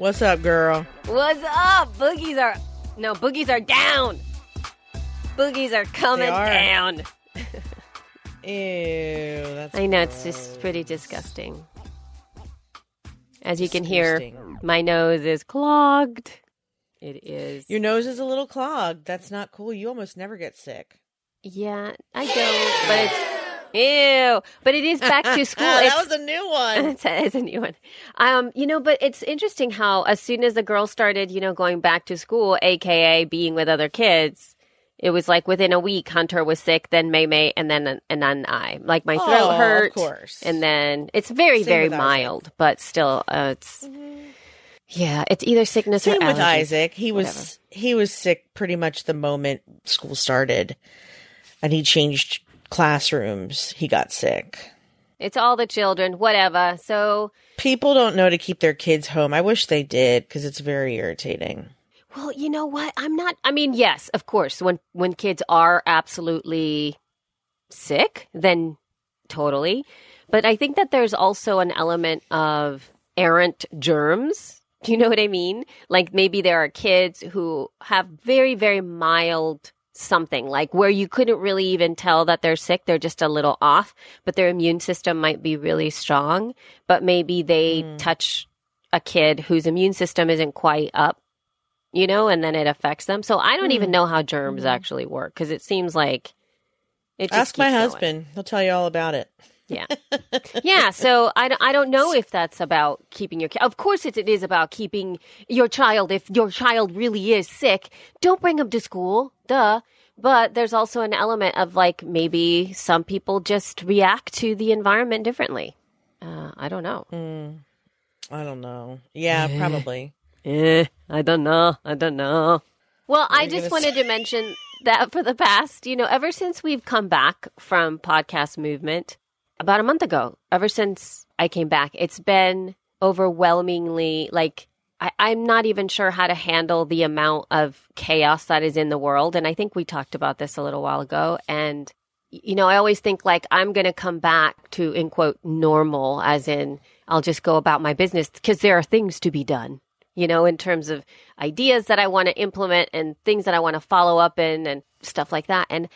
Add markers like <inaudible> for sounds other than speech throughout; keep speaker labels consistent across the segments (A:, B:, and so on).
A: What's up, girl?
B: What's up? Boogies are no boogies are down. Boogies are coming
A: are.
B: down. <laughs>
A: Ew, that's.
B: I know it's just pretty disgusting. As you can hear, my nose is clogged. It is.
A: Your nose is a little clogged. That's not cool. You almost never get sick.
B: yeah, I don't, but it's ew. But it is back to <laughs> school.
A: that
B: It's-
A: was a new one.
B: it's, a, it's a new one. Um, you know, but it's interesting how as soon as the girls started, you know, going back to school, aka being with other kids, it was like within a week, Hunter was sick, then May May, and then and then I. Like my throat
A: Oh, of
B: hurt,
A: course.
B: and then it's very
A: Same
B: very
A: with Isaac.
B: mild, but still, uh, it's yeah, it's either sickness
A: Same
B: or
A: with. Isaac. He was he was sick pretty much the moment school started, and he changed classrooms. He got sick.
B: It's all the children, whatever. So
A: People don't know to keep their kids home. I wish they did because it's very irritating.
B: Well, you know what? I'm not I mean, yes, of course, when when kids are absolutely sick, then totally. But I think that there's also an element of errant germs. Do <laughs> you know what I mean? Like maybe there are kids who have very very mild something like where you couldn't really even tell that they're sick, they're just a little off, but their immune system might be really strong, but maybe they touch a kid whose immune system isn't quite up you know, and then it affects them. So I don't
A: Hmm.
B: even know how germs actually work because it seems like it just
A: Ask my
B: keeps going.
A: husband; he'll tell you all about it.
B: Yeah, yeah. So I, don't- I don't know if that's about keeping your. Of course, it, it is about keeping your child. If your child really is sick, don't bring him to school. Duh. But there's also an element of like maybe some people just react to the environment differently. Uh, I don't know.
A: I don't know. Yeah, probably.
B: Eh, I don't know. I don't know. Well, I just wanted to mention that for the past, you know, ever since we've come back from podcast movement about a month ago, ever since I came back, it's been overwhelmingly like I, I'm not even sure how to handle the amount of chaos that is in the world. And I think we talked about this a little while ago. And, you know, I always think like I'm going to come back to, in quote, normal, as in I'll just go about my business because there are things to be done you know, in terms of ideas that I want to implement and things that I want to follow up in and stuff like that. And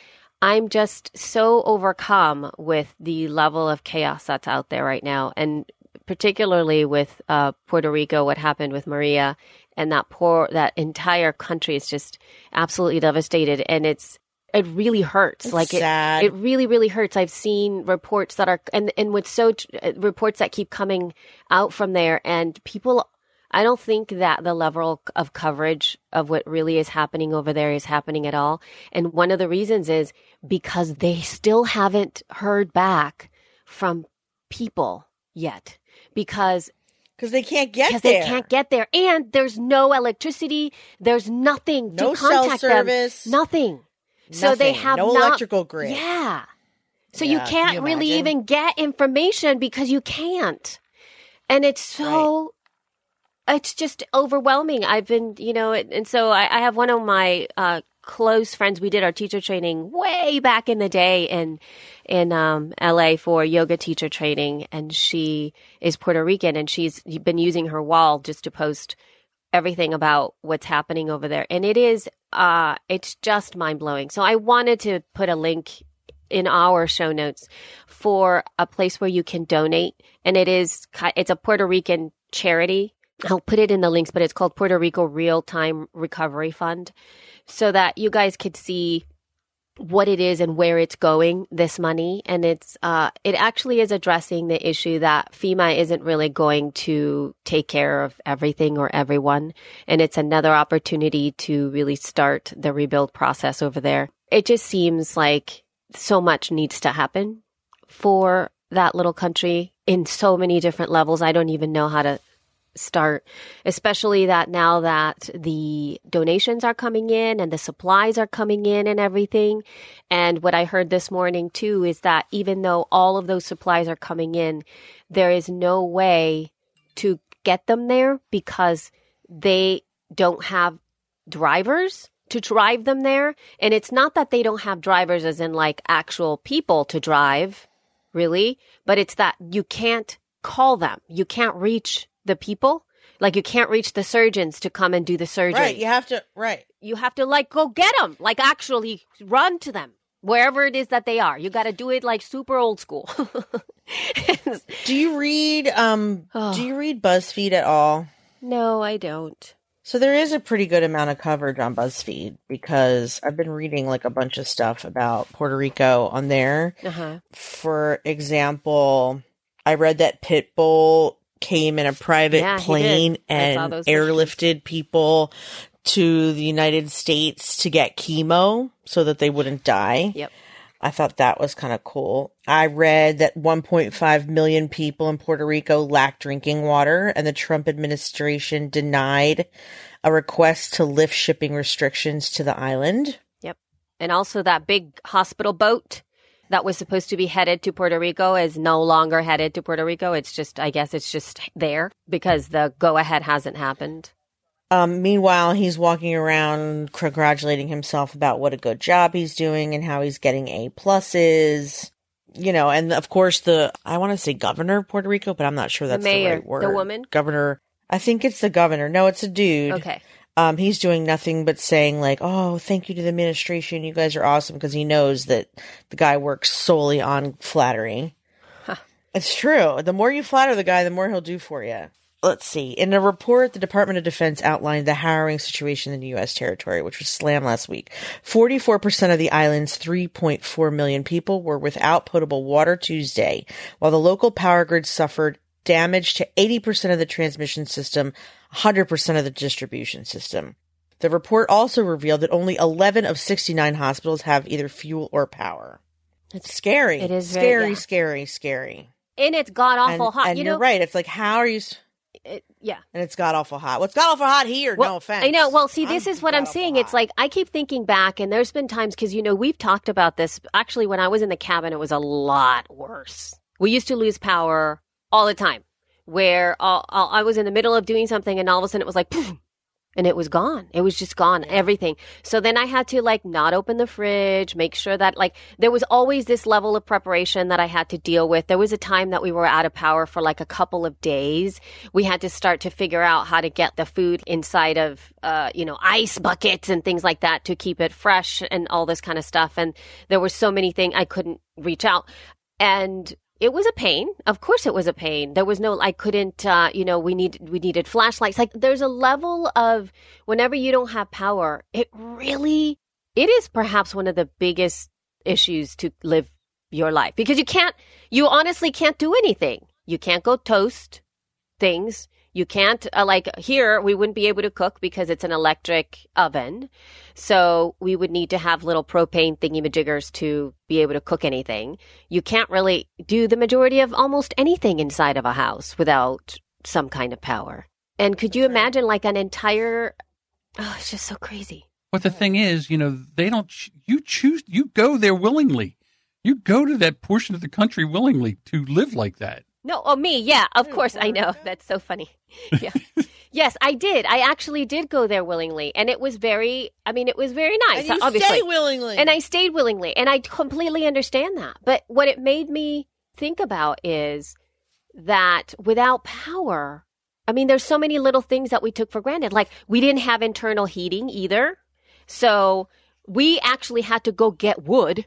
B: I'm just so overcome with the level of chaos that's out there right now. And particularly with uh, Puerto Rico, what happened with Maria and that poor, that entire country is just absolutely devastated. And it's, it really hurts. like it,
A: sad.
B: it really, really hurts. I've seen reports that are, and, and what's so, uh, reports that keep coming out from there and people I don't think that the level of coverage of what really is happening over there is happening at all. And one of the reasons is because they still haven't heard back from people yet. Because
A: Because they can't get
B: because
A: there.
B: they can't get there, and there's no electricity. There's nothing
A: No
B: to
A: cell
B: contact
A: service.
B: them. Nothing. So they have
A: no
B: not-
A: electrical grid.
B: Yeah. So
A: Yeah,
B: you
A: can
B: can't
A: you
B: really even get information because you can't. And it's so it's just overwhelming. I've been, you know, and so I, I have one of my uh, close friends. We did our teacher training way back in the day in in um, LA for yoga teacher training, and she is Puerto Rican, and she's been using her wall just to post everything about what's happening over there, and it is uh, it's just mind blowing. So I wanted to put a link in our show notes for a place where you can donate, and it is it's a Puerto Rican charity. I'll put it in the links, but it's called Puerto Rico Real Time Recovery Fund, so that you guys could see what it is and where it's going this money. And it's uh it actually is addressing the issue that FEMA isn't really going to take care of everything or everyone. And it's another opportunity to really start the rebuild process over there. It just seems like so much needs to happen for that little country in so many different levels. I don't even know how to start, especially that now that the donations are coming in and the supplies are coming in and everything. And what I heard this morning too is that even though all of those supplies are coming in, there is no way to get them there because they don't have drivers to drive them there. And it's not that they don't have drivers as in like actual people to drive, really, but it's that you can't call them. You can't reach the people. Like you can't reach the surgeons to come and do the surgery.
A: Right. You have to. Right.
B: you have to like go get them, like actually run to them wherever it is that they are. You got to do it like super old school. <laughs>
A: Do you read? Um.
B: Oh.
A: Do you read BuzzFeed at all?
B: no, I don't.
A: So there is a pretty good amount of coverage on BuzzFeed because I've been reading like a bunch of stuff about Puerto Rico on there.
B: Uh huh.
A: For example, I read that Pitbull came in a private
B: Yeah,
A: plane
B: did. I saw
A: and airlifted people to the United States to get chemo so that they wouldn't die.
B: Yep.
A: I thought that was kind of cool. I read that 1.5 million people in Puerto Rico lack drinking water, and the Trump administration denied a request to lift shipping restrictions to the island. Yep.
B: And also that big hospital boat that was supposed to be headed to Puerto Rico is no longer headed to Puerto Rico. It's just, I guess it's just there because the go ahead hasn't happened.
A: Um, meanwhile, he's walking around congratulating himself about what a good job he's doing and how he's getting A pluses. You know, and of course the I want to say governor of Puerto Rico, but I'm not sure that's the,
B: mayor,
A: right word.
B: the woman?
A: governor. I think it's the governor. No, it's a dude.
B: Okay.
A: Um, he's doing nothing but saying like, "Oh, thank you to the administration. You guys are awesome," because he knows that the guy works solely on flattery.
B: Huh.
A: It's true. The more you flatter the guy, the more he'll do for you. Let's see. In a report, the Department of Defense outlined the harrowing situation in the U.S. territory, which was slammed last week. 44% of the island's 3.4 million people were without potable water Tuesday, while the local power grid suffered damage to 80% of the transmission system, 100% of the distribution system. The report also revealed that only 11 of 69 hospitals have either fuel or power. It's scary.
B: It is very-
A: scary,
B: yeah.
A: scary, scary.
B: And it's god awful hot.
A: And
B: you
A: you're
B: know,
A: right. It's like, how are you? s-
B: it- yeah.
A: And it's got awful hot. What's got awful hot here?
B: Well,
A: no offense.
B: I know. Well, see, this
A: I'm
B: is what I'm saying. It's like I keep thinking back, and there's been times because you know we've talked about this. Actually, when I was in the cabin, it was a lot worse. We used to lose power all the time. Where all, all, I was in the middle of doing something, and all of a sudden it was like, poof, and it was gone. It was just gone. Everything. So then I had to like not open the fridge, make sure that like there was always this level of preparation that I had to deal with. There was a time that we were out of power for like a couple of days. We had to start to figure out how to get the food inside of, uh, you know, ice buckets and things like that to keep it fresh and all this kind of stuff. And there were so many things I couldn't reach out. And it was a pain. Of course, it was a pain. There was no, I couldn't, uh, you know, we need, we needed flashlights. Like there's a level of whenever you don't have power, it really, it is perhaps one of the biggest issues to live your life because you can't, you honestly can't do anything. You can't go toast things. You can't, uh, like here, we wouldn't be able to cook because it's an electric oven. So we would need to have little propane thingy-majiggers to be able to cook anything. You can't really do the majority of almost anything inside of a house without some kind of power. And could you imagine like an entire, oh, it's just so crazy.
C: But the thing is, you know, they don't. You choose. You go there willingly. You go to that portion of the country willingly to live like that.
B: No, oh me, yeah, of course I know. <laughs> That's so funny. <laughs> Yeah. yes, I did. I actually did go there willingly, and it was very. I mean, it was very nice.
A: And you
B: obviously,
A: willingly.
B: and I stayed willingly, and I completely understand that. But what it made me think about is that without power, I mean, there's so many little things that we took for granted. Like we didn't have internal heating either, so we actually had to go get wood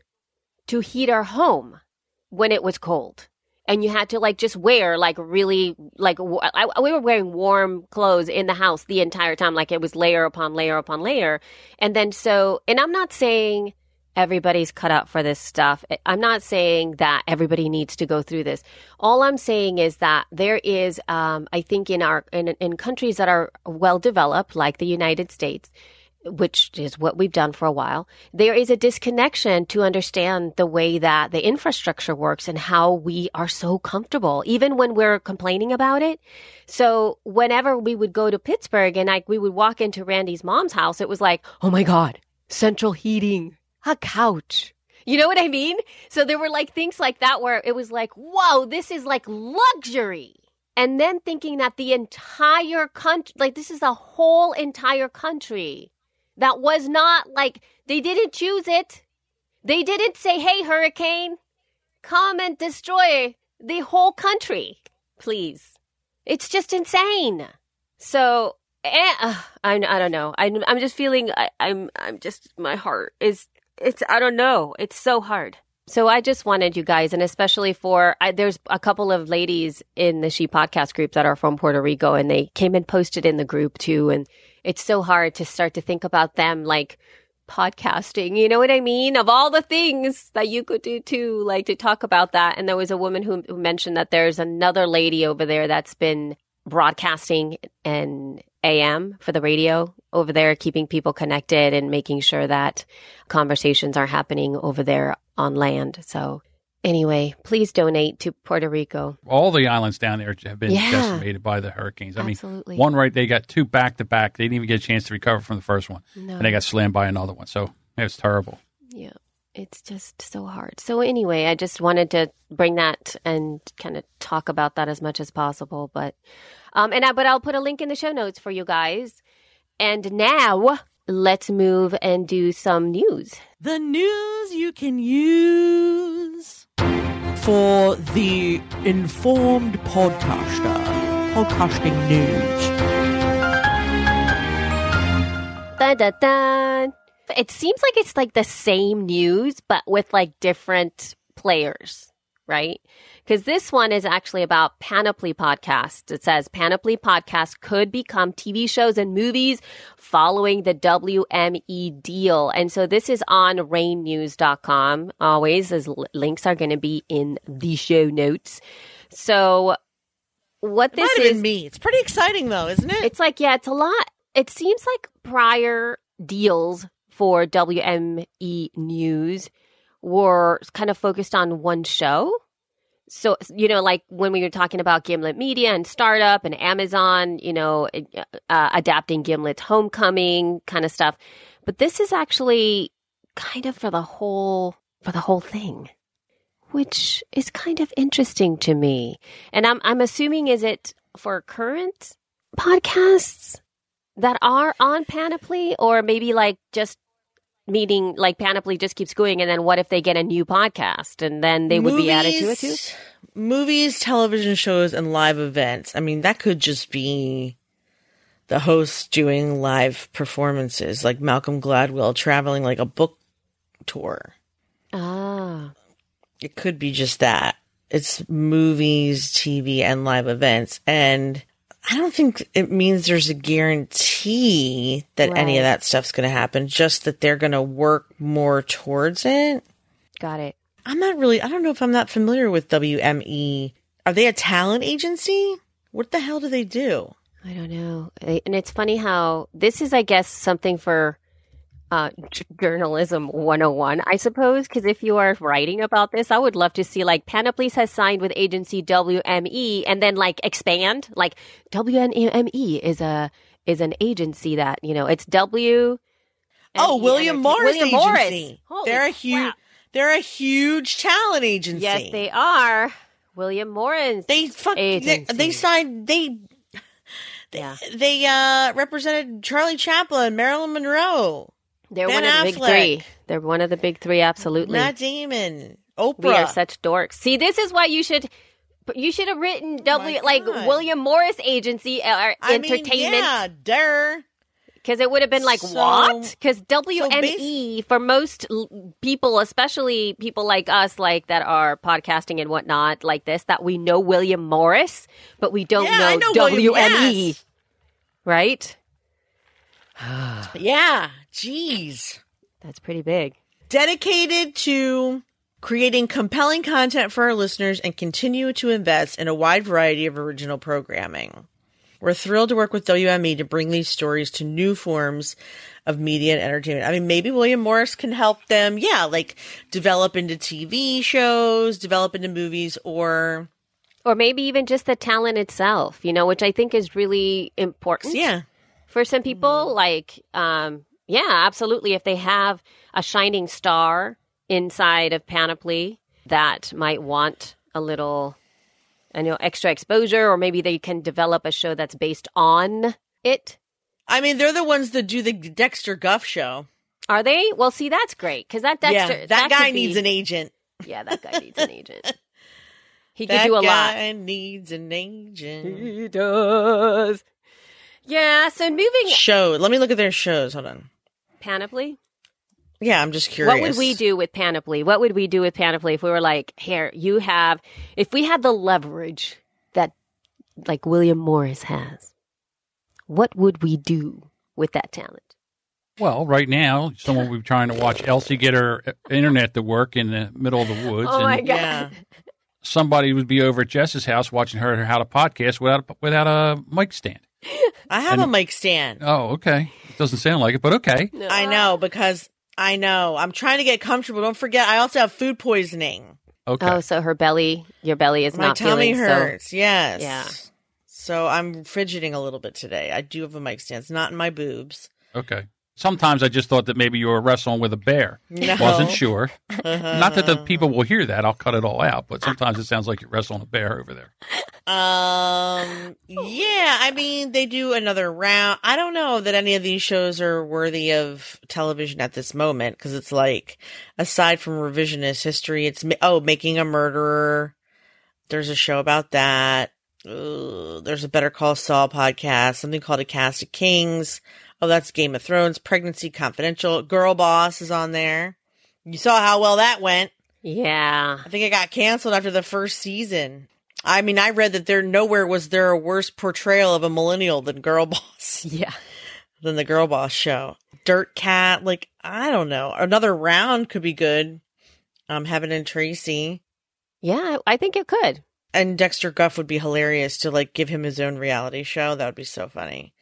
B: to heat our home when it was cold. And you had to like just wear like really like wa- I, we were wearing warm clothes in the house the entire time, like it was layer upon layer upon layer. And then so, and I'm not saying everybody's cut out for this stuff. I'm not saying that everybody needs to go through this. All I'm saying is that there is, um, I think, in our in, in countries that are well developed, like the United States, which is what we've done for a while, there is a disconnection to understand the way that the infrastructure works and how we are so comfortable, even when we're complaining about it. So whenever we would go to Pittsburgh and like we would walk into Randy's mom's house, it was like, oh my God, central heating, a couch. You know what I mean? So there were like things like that where it was like, whoa, this is like luxury. And then thinking that the entire country, like this is a whole entire country that was not like they didn't choose it. They didn't say, "Hey, hurricane, come and destroy the whole country, please." It's just insane. So eh, uh, I I don't know. I'm I'm just feeling I, I'm I'm just my heart is it's I don't know. It's so hard. So I just wanted you guys, and especially for I, there's a couple of ladies in the She Podcast group that are from Puerto Rico, and they came and posted in the group too. And it's so hard to start to think about them like podcasting. You know what I mean? Of all the things that you could do too, like to talk about that. And there was a woman who, who mentioned that there's another lady over there that's been broadcasting and AM for the radio over there, keeping people connected and making sure that conversations are happening over there on land. So, anyway, please donate to Puerto Rico.
C: All the islands down there have been
B: Yeah.
C: decimated by the hurricanes. I
B: Absolutely.
C: mean, one right, they got two back to back. They didn't even get a chance to recover from the first one,
B: No.
C: and they got slammed by another one. So it was terrible.
B: Yeah, it's just so hard. So anyway, I just wanted to bring that and kind of talk about that as much as possible. But um, and I, but I'll put a link in the show notes for you guys. And now let's move and do some news.
A: The news you can use for the informed podcaster. Podcasting news.
B: Dun, dun, dun. It seems like it's like the same news, but with like different players, right? Because this one is actually about Panoply Podcast. It says Panoply Podcast could become TV shows and movies following the WME deal. And so this is on rainnews.com. Always, as l- links are going to be in the show notes. So what this
A: Might have
B: is
A: been me. It's pretty exciting though, isn't it?
B: it's like, yeah, it's a lot. It seems like prior deals for WME News were kind of focused on one show. So, you know, like when we were talking about Gimlet Media and Startup and Amazon, you know, uh, adapting Gimlet's Homecoming kind of stuff. But this is actually kind of for the whole, for the whole thing, which is kind of interesting to me. And I'm, I'm assuming is it for current podcasts that are on Panoply or maybe like just meaning like Panoply just keeps going and then what if they get a new podcast and then they would be added to it too?
A: Movies- Movies, television shows, and live events. I mean, that could just be the host doing live performances, like Malcolm Gladwell traveling like a book tour.
B: Ah.
A: It could be just that. It's movies, TV, and live events. And I don't think it means there's a guarantee that any of that stuff's going to happen, just that they're going to work more towards it.
B: Got it.
A: I'm not really, I don't know if I'm not familiar with WME. Are they a talent agency? What the hell do they do?
B: I don't know. And it's funny how this is, I guess, something for uh, j- journalism 101, I suppose, because if you are writing about this, I would love to see like Panoply has signed with agency WME and then like expand. Like WME is a is an agency that, you know, it's W.
A: Oh, William Morris
B: William
A: Agency.
B: Morris.
A: They're a huge, they're a huge talent agency.
B: Yes, they are. William Morris.
A: They fuck. They, they signed. They. They,
B: Yeah.
A: they uh represented Charlie Chaplin, Marilyn Monroe,
B: They're
A: Ben
B: one of the big three. They're one of the big three, absolutely.
A: Matt Damon, Oprah.
B: We are such dorks. See, this is why you should you should have written oh W like
A: Oh God.
B: William Morris Agency uh, or
A: I mean,
B: Entertainment
A: yeah, der.
B: because it would have been like
A: So-
B: what? Because WME
A: basi-
B: for most l- people, especially people like us, like that are podcasting and whatnot, like this, that we know William Morris, but we don't
A: Yeah,
B: know,
A: know
B: WME,
A: William- yes.
B: right?
A: Yeah, jeez.
B: That's pretty big.
A: Dedicated to creating compelling content for our listeners and continue to invest in a wide variety of original programming. We're thrilled to work with WME to bring these stories to new forms of media and entertainment. I mean, maybe William Morris can help them, yeah, like develop into TV shows, develop into movies, or,
B: Or maybe even just the talent itself, you know, which I think is really important.
A: yeah.
B: for some people like um yeah absolutely if they have a shining star inside of panoply that might want a little I know extra exposure or maybe they can develop a show that's based on it
A: I mean, they're the ones that do the Dexter Guff show.
B: are they well see that's great because that Dexter
A: yeah, that, guy
B: could be-
A: needs an agent.
B: yeah that guy needs an agent <laughs> he could
A: That
B: do a lot
A: guy needs an agent.
B: he does Yeah. So moving
A: Show. Let me look at their shows. Hold on.
B: Panoply.
A: Yeah, I'm just curious.
B: What would we do with Panoply? What would we do with Panoply if we were like, here, you have, if we had the leverage that like William Morris has, what would we do with that talent?
C: Well, right now, someone would be trying to watch Elsie get her uh, internet to work in the middle of the woods,
B: Oh my God.
A: Yeah.
C: somebody would be over at Jess's house watching her how to podcast without without a mic stand.
A: I have a mic stand.
C: Oh, okay. It doesn't sound like it, but okay.
B: No.
A: I know because I know. I'm trying to get comfortable. Don't forget, I also have food poisoning.
C: Okay.
B: Oh, so her belly, your belly is
A: My
B: not
A: tummy
B: feeling so.
A: My tummy hurts. Yes.
B: Yeah.
A: So I'm fidgeting a little bit today. I do have a mic stand. It's not in my boobs.
C: Okay. Sometimes I just thought that maybe you were wrestling with a bear.
A: No.
C: Wasn't sure. Not that the people will hear that. I'll cut it all out. But sometimes it sounds like you're wrestling a bear over there.
A: Um. Yeah. I mean, they do another round. I don't know that any of these shows are worthy of television at this moment because it's like, aside from revisionist history, it's oh, making a murderer. There's a show about that. Ugh, there's a Better Call Saul podcast. Something called A Cast of Kings. Oh, that's Game of Thrones. Pregnancy Confidential. Girl Boss is on there. You saw how well that went.
B: Yeah.
A: I think it got canceled after the first season. I mean, I read that there nowhere was there a worse portrayal of a millennial than Girl Boss <laughs>
B: Yeah.
A: than the Girl Boss show. Dirt Cat, like I don't know, another round could be good. Um, Heben and Tracy
B: Yeah. I think it could.
A: and Dexter Guff would be hilarious to like give him his own reality show. That would be so funny.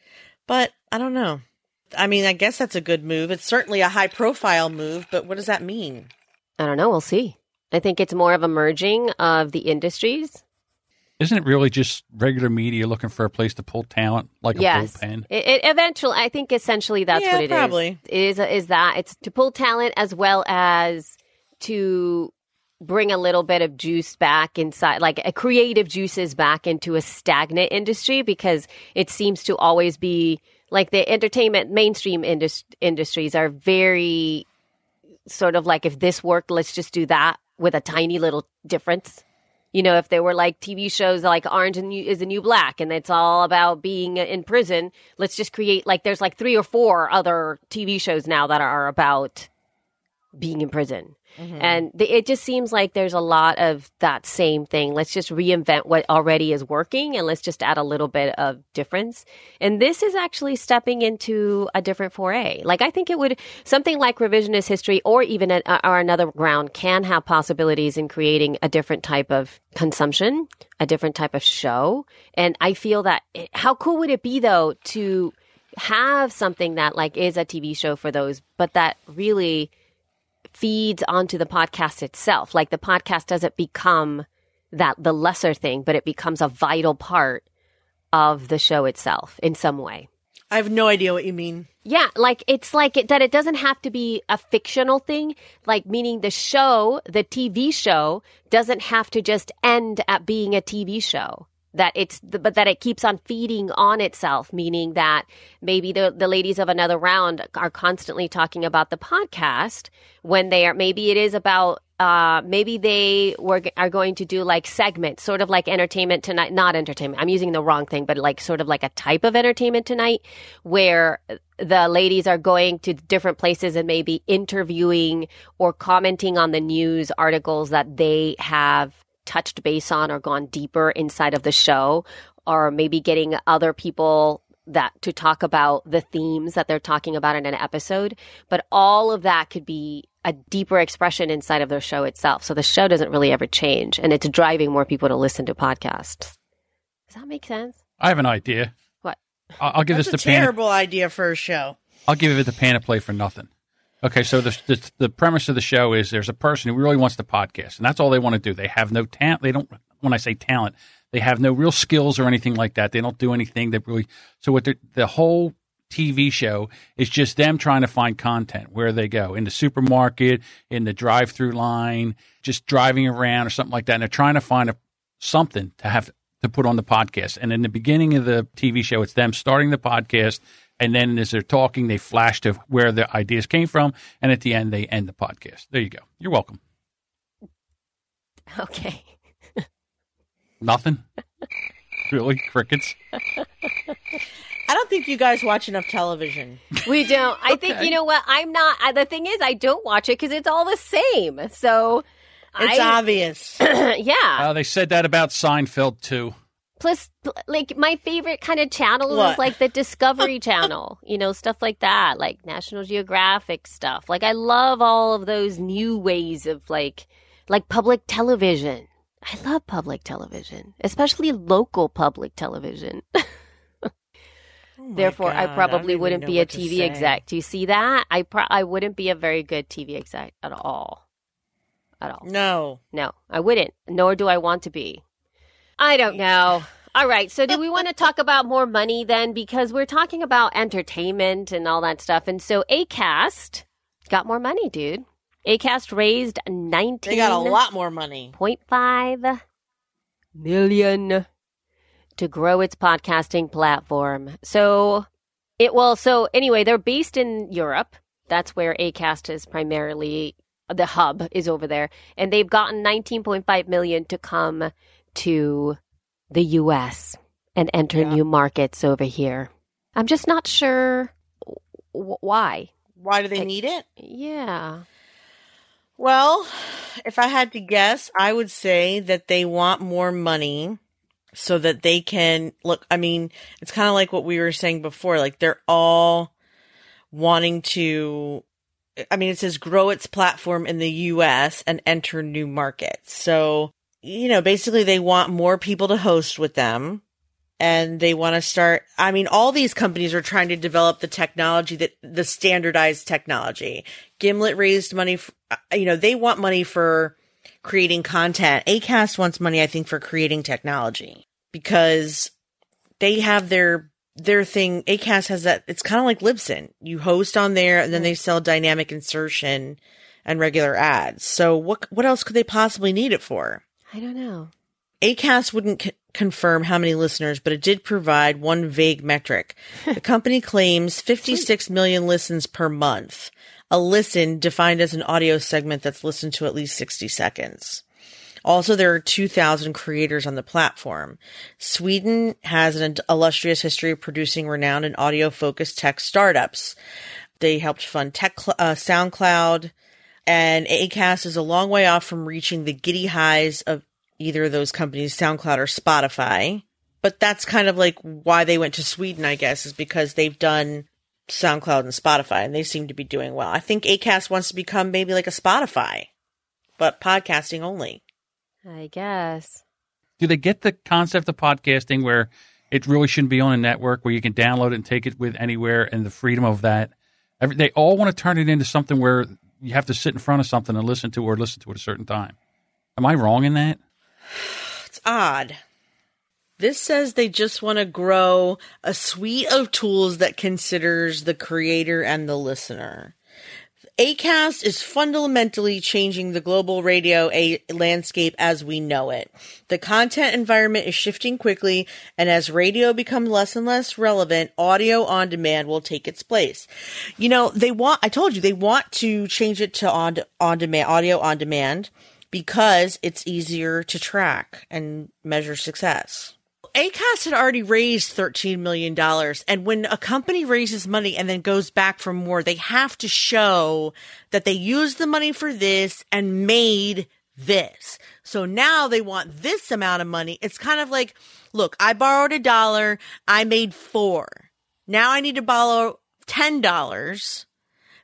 A: But I don't know. I mean, I guess that's a good move. It's certainly a high profile move, but what does that mean?
B: I don't know. We'll see. I think it's more of a merging of the industries.
C: Isn't it really just regular media looking for a place to pull talent like
B: yes.
C: a bullpen?
B: It, it eventually, I think essentially that's
A: Yeah,
B: what it is.
A: probably.
B: It is is that it's to pull talent as well as to bring a little bit of juice back inside, like a creative juices back into a stagnant industry because it seems to always be like the entertainment mainstream indus- industries are very sort of like if this worked, let's just do that with a tiny little difference. You know, if there were like TV shows like Orange is the New Black and it's all about being in prison, let's just create like there's like three or four other TV shows now that are about being in prison. Mm-hmm. And the, it just seems like there's a lot of that same thing. Let's just reinvent what already is working and let's just add a little bit of difference. And this is actually stepping into a different foray. Like I think it would something like revisionist history or even a, uh, or another round can have possibilities in creating a different type of consumption, a different type of show. And I feel that it, how cool would it be though to have something that like is a TV show for those, but that really feeds onto the podcast itself. Like the podcast doesn't become that the lesser thing, but it becomes a vital part of the show itself in some way.
A: I have no idea what you mean.
B: Yeah, like it's like it, that it doesn't have to be a fictional thing, like meaning the show, the TV show doesn't have to just end at being a TV show. That it's, but that it keeps on feeding on itself, meaning that maybe the, the ladies of another round are constantly talking about the podcast when they are, maybe it is about, uh, maybe they were, are going to do like segments, sort of like entertainment tonight, not entertainment. I'm using the wrong thing, but like sort of like a type of entertainment tonight where the ladies are going to different places and maybe interviewing or commenting on the news articles that they have touched base on or gone deeper inside of the show or maybe getting other people that to talk about the themes that they're talking about in an episode but all of that could be a deeper expression inside of their show itself so the show doesn't really ever change and it's driving more people to listen to podcasts does that make sense
C: I have an idea.
B: What?
C: I'll, I'll give
A: That's a
C: this to Pan.
A: terrible idea for a show.
C: I'll give it the Panoply for nothing. Okay, so the, the the premise of the show is there's a person who really wants to podcast, and that's all they want to do. They have no talent. They don't. When I say talent, they have no real skills or anything like that. They don't do anything that really. So what the the whole TV show is just them trying to find content where they go in the supermarket, in the drive-through line, just driving around or something like that. And they're trying to find a something to have to put on the podcast. And in the beginning of the TV show, it's them starting the podcast. And then as they're talking, they flash to where the ideas came from. And at the end, they end the podcast. There you go. You're welcome.
B: okay
C: Nothing? really? Crickets?
A: I don't don't think you guys watch enough television.
B: We don't. I think you know what? I'm not. I, the thing is, I don't watch it because it's all the same. So,
A: It's
B: I,
A: obvious. <clears throat>
B: yeah.
C: Uh, they said that about Seinfeld too.
B: Plus, like my favorite kind of channel is like the Discovery <laughs> Channel. You know, stuff like that, like National Geographic stuff. Like I love all of those new ways of like, like public television. I love public television, especially local public television. <laughs>
A: Oh
B: Therefore, I probably
A: don't
B: wouldn't be a TV exec. Do you see that? I pro- I wouldn't be a very good TV exec at all. At all.
A: No.
B: No, I wouldn't. Nor do I want to be. I don't know. All right. So, do we want to <laughs> talk about more money then? Because we're talking about entertainment and all that stuff. And so, ACAST got more money, dude. ACAST raised nineteen.
A: They got a lot more money.
B: 0.5 million to grow its podcasting platform. So it will so anyway, they're based in Europe. That's where Acast is primarily the hub is over there and they've gotten 19.5 million to come to the US and enter
A: Yeah.
B: new markets over here. I'm just not sure w- why.
A: Why do they
B: I-
A: need it?
B: Yeah.
A: Well, if I had to guess, I would say that they want more money so that they can look. I mean, it's kind of like what we were saying before. Like they're all wanting to. I mean, it says grow its platform in the U.S. and enter new markets. So, you know, basically they want more people to host with them and they want to start. I mean, all these companies are trying to develop the technology that the standardized technology. Gimlet raised money. f uh, you know, they want money for creating content. Acast wants money, I think, for creating technology because they have their their thing. Acast has that. It's kind of like Libsyn. You host on there, and then they sell dynamic insertion and regular ads. So what what else could they possibly need it for?
B: I don't know.
A: Acast wouldn't c- confirm how many listeners, but it did provide one vague metric. <laughs> The company claims 56 million listens per month. A listen defined as an audio segment that's listened to at least 60 seconds. Also, there are 2,000 creators on the platform. Sweden has an illustrious history of producing renowned and audio focused tech startups. They helped fund tech, Cl- uh, SoundCloud, and Acast is a long way off from reaching the giddy highs of either of those companies, SoundCloud or Spotify. But that's kind of like why they went to Sweden, I guess, is because they've done SoundCloud and Spotify and they seem to be doing well. I think Acast wants to become maybe like a Spotify, but podcasting only.
B: I guess.
C: Do they get the concept of podcasting where it really shouldn't be on a network where you can download it and take it with anywhere and the freedom of that? Every, they all want to turn it into something where you have to sit in front of something and listen to or listen to at a certain time. Am I wrong in that? <sighs>
A: It's odd. This says they just want to grow a suite of tools that considers the creator and the listener. Acast is fundamentally changing the global radio a- landscape as we know it. The content environment is shifting quickly, and as radio becomes less and less relevant, audio on demand will take its place. You know, they want, I told you, they want to change it to on, on demand, audio on demand because it's easier to track and measure success. ACAST had already raised $13 million. And when a company raises money and then goes back for more, they have to show that they used the money for this and made this. So now they want this amount of money. It's kind of like, look, I borrowed a dollar. I made four. Now I need to borrow $10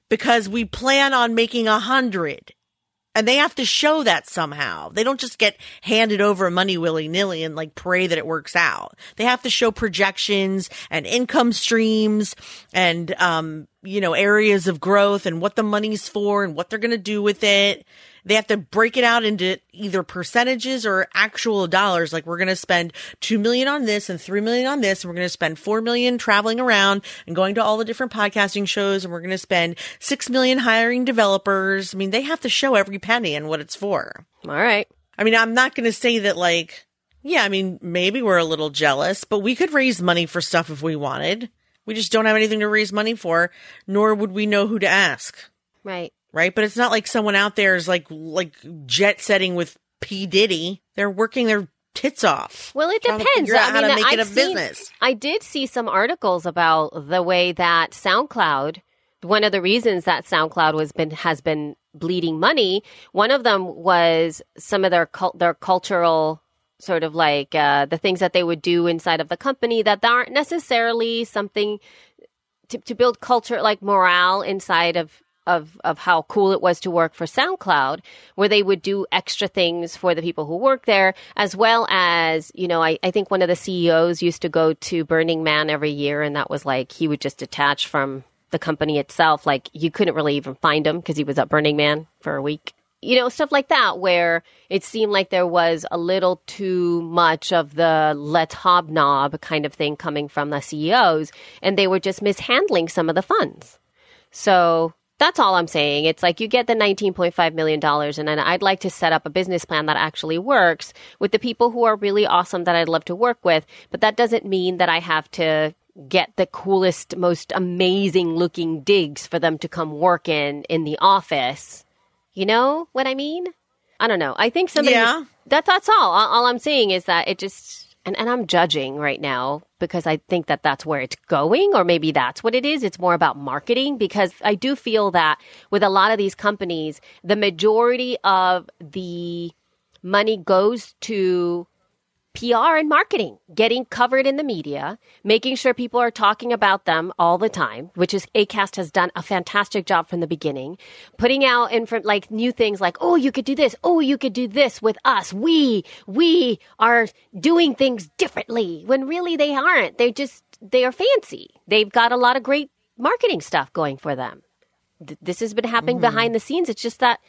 A: because we plan on making a hundred. And they have to show that somehow. They don't just get handed over money willy nilly and like pray that it works out. They have to show projections and income streams and, um, you know, areas of growth and what the money's for and what they're going to do with it. They have to break it out into either percentages or actual dollars. Like we're going to spend two million on this and three million on this. And we're going to spend four million traveling around and going to all the different podcasting shows. And we're going to spend six million hiring developers. I mean, they have to show every penny and what it's for.
B: All right.
A: I mean, I'm not going to say that like, yeah, I mean, maybe we're a little jealous, but we could raise money for stuff if we wanted. We just don't have anything to raise money for, nor would we know who to ask
B: Right.
A: Right? But it's not like someone out there is like like jet setting with P Diddy. They're working their tits off.
B: Well, it depends. I mean,
A: how to make
B: I've
A: it a
B: seen-
A: business.
B: I did see some articles about the way that SoundCloud, one of the reasons that SoundCloud was been has been bleeding money. One of them was some of their cult, their cultural sort of like uh, the things that they would do inside of the company that aren't necessarily something to, to build culture like morale inside of of of how cool it was to work for SoundCloud, where they would do extra things for the people who work there, as well as you know, I, I think one of the CEOs used to go to Burning Man every year, and that was like he would just detach from the company itself. Like you couldn't really even find him because he was at Burning Man for a week. You know, stuff like that, where it seemed like there was a little too much of the let's hobnob kind of thing coming from the CEOs, and they were just mishandling some of the funds. So that's all I'm saying. It's like you get the $19.5 million, and then I'd like to set up a business plan that actually works with the people who are really awesome that I'd love to work with. But that doesn't mean that I have to get the coolest, most amazing looking digs for them to come work in in the office. You know what I mean? I don't know. I think somebody.
A: Yeah.
B: That, that's all. all. All I'm saying is that it just. And, and I'm judging right now because I think that that's where it's going, or maybe that's what it is. It's more about marketing because I do feel that with a lot of these companies, the majority of the money goes to PR and marketing, getting covered in the media, making sure people are talking about them all the time, which is ACAST has done a fantastic job from the beginning, putting out in front like new things like, oh, you could do this. Oh, you could do this with us. We, we are doing things differently when really they aren't. They just, they are fancy. They've got a lot of great marketing stuff going for them. Th- this has been happening mm-hmm. behind the scenes. It's just that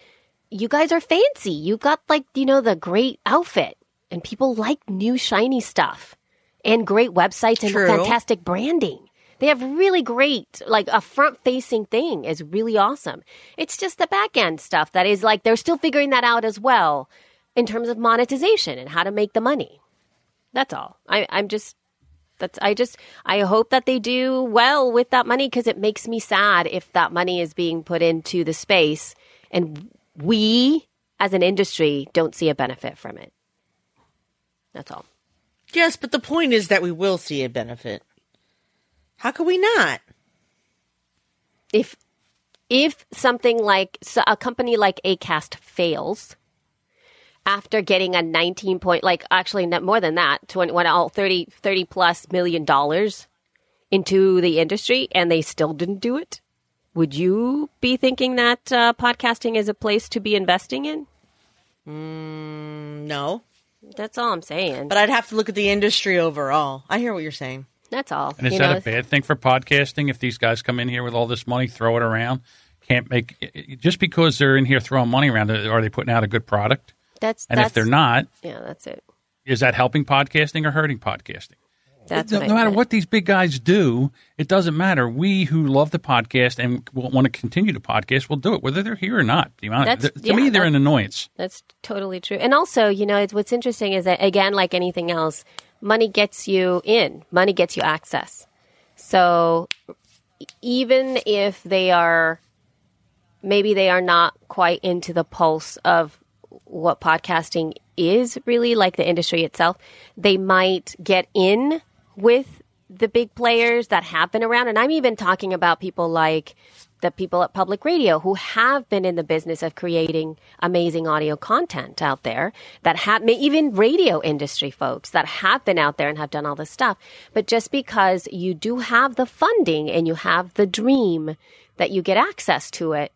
B: you guys are fancy. You got like, you know, the great outfit and people like new shiny stuff and great websites and
A: True.
B: fantastic branding. They have really great, like a front facing thing is really awesome. It's just the back end stuff that is like they're still figuring that out as well in terms of monetization and how to make the money. That's all. I, I'm just, that's, I just, I hope that they do well with that money because it makes me sad if that money is being put into the space and we as an industry don't see a benefit from it. That's all.
A: Yes, but the point is that we will see a benefit. How could we not?
B: if if something like so a company like Acast fails after getting a 19 point like actually not more than that 20 what all 30 30 plus million dollars into the industry and they still didn't do it would you be thinking that uh, podcasting is a place to be investing in mm,
A: No.
B: That's all i'm saying
A: But I'd have to look at the industry overall. I hear what you're saying.
B: that's all
C: And is
B: You
C: that
B: know,
C: a bad thing for podcasting if these guys come in here with all this money, throw it around? Can't make just because they're in here throwing money around. Are they putting out a good product?
B: that's
C: And
B: that's
C: if they're not,
B: yeah that's it
C: is that helping podcasting or hurting podcasting?
B: That's
C: no, no matter what these big guys do, it doesn't matter. We who love the podcast and want to continue to podcast will do it, whether they're here or not. The amount,
B: That's-
C: to
B: yeah,
C: me, they're an annoyance.
B: That's totally true. And also, you know, it's, what's interesting is that, again, like anything else, money gets you in, money gets you access. So even if they are, maybe they are not quite into the pulse of what podcasting is really, like the industry itself, they might get in with the big players that have been around. And I'm even talking about people like the people at public radio who have been in the business of creating amazing audio content out there that have even radio industry folks that have been out there and have done all this stuff. But just because you do have the funding and you have the dream that you get access to it.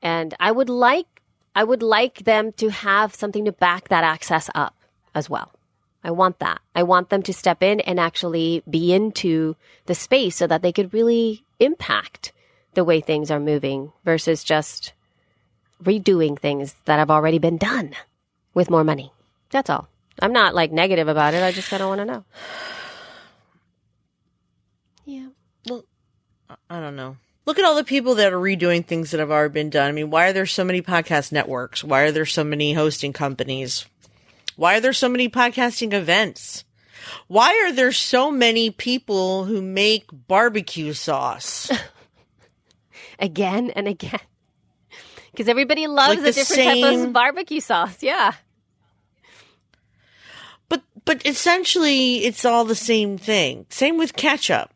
B: And I would like, I would like them to have something to back that access up as well. I want that. I want them to step in and actually be into the space so that they could really impact the way things are moving versus just redoing things that have already been done with more money. That's all. I'm not like negative about it. I just kind of want to know. Yeah.
A: Well, I don't know. Look at all the people that are redoing things that have already been done. I mean, why are there so many podcast networks? Why are there so many hosting companies? Why are there so many podcasting events? Why are there so many people who make barbecue sauce? <laughs>
B: Again and again. Because everybody loves
A: Like
B: a
A: the
B: different type
A: same-
B: of barbecue sauce. Yeah.
A: But But essentially, it's all the same thing. Same with ketchup.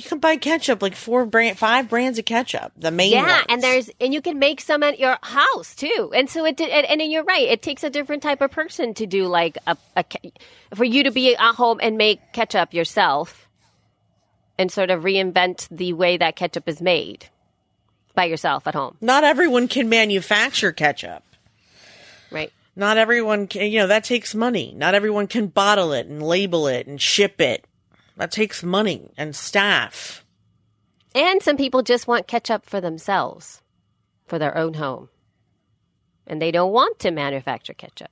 A: You can buy ketchup, like four brand, five brands of ketchup, the main
B: yeah,
A: ones.
B: and there's and you can make some at your house too. And so it and, and you're right. It takes a different type of person to do like a, a for you to be at home and make ketchup yourself, and sort of reinvent the way that ketchup is made by yourself at home,
A: not everyone can manufacture ketchup.
B: right?
A: Not everyone can, you know, that takes money. Not everyone can bottle it and label it and ship it. That takes money and staff.
B: And some people just want ketchup for themselves, for their own home, and they don't want to manufacture ketchup.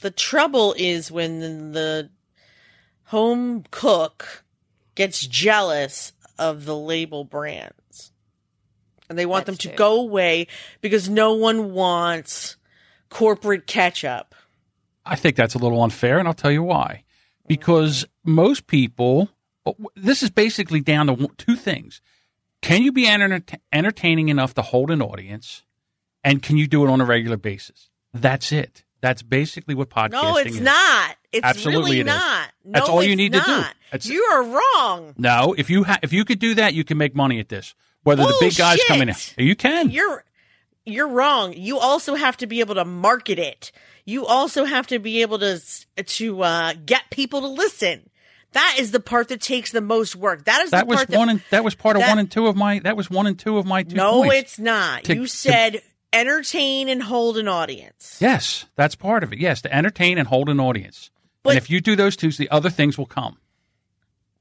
A: The trouble is when the home cook gets jealous of the label brands and they want
B: That's
A: them to
B: true.
A: go away because no one wants corporate ketchup.
C: I think that's a little unfair, and I'll tell you why. Because most people, this is basically down to two things: can you be enter- entertaining enough to hold an audience, and can you do it on a regular basis? That's it. That's basically what podcasting
A: No, it's
C: is.
A: not. It's
C: Absolutely
A: really
C: it is.
A: not.
C: That's all you need to do. That's-
A: You are wrong.
C: No, if you ha- if you could do that, you can make money at this. Whether the big guys come in, you can.
A: You're you're wrong. You also have to be able to market it. You also have to be able to to uh, get people to listen. That is the part that takes the most work. That is
C: that was
A: part
C: one
A: that
C: and that was part of
A: that-
C: one and two of my that was one and two of my two
A: No,
C: points.
A: it's not.
C: To-
A: you
C: to-
A: said entertain and hold an audience.
C: Yes, that's part of it. Yes, to entertain and hold an audience.
A: But-
C: and if you do those two, the other things will come.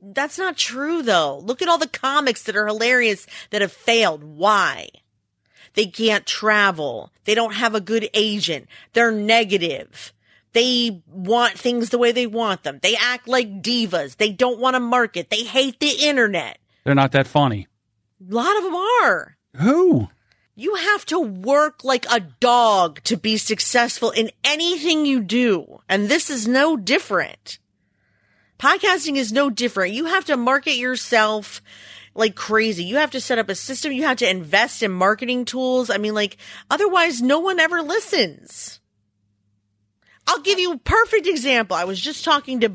A: That's not true though. Look at all the comics that are hilarious that have failed. Why? They can't travel. They don't have a good agent. They're negative. They want things the way they want them. They act like divas. They don't want to market. They hate the internet.
C: They're not that funny.
A: A lot of them are.
C: Who?
A: You have to work like a dog to be successful in anything you do. And this is no different. Podcasting is no different. You have to market yourself like crazy. You have to set up a system. You have to invest in marketing tools. I mean, like, otherwise no one ever listens. I'll give you a perfect example. I was just talking to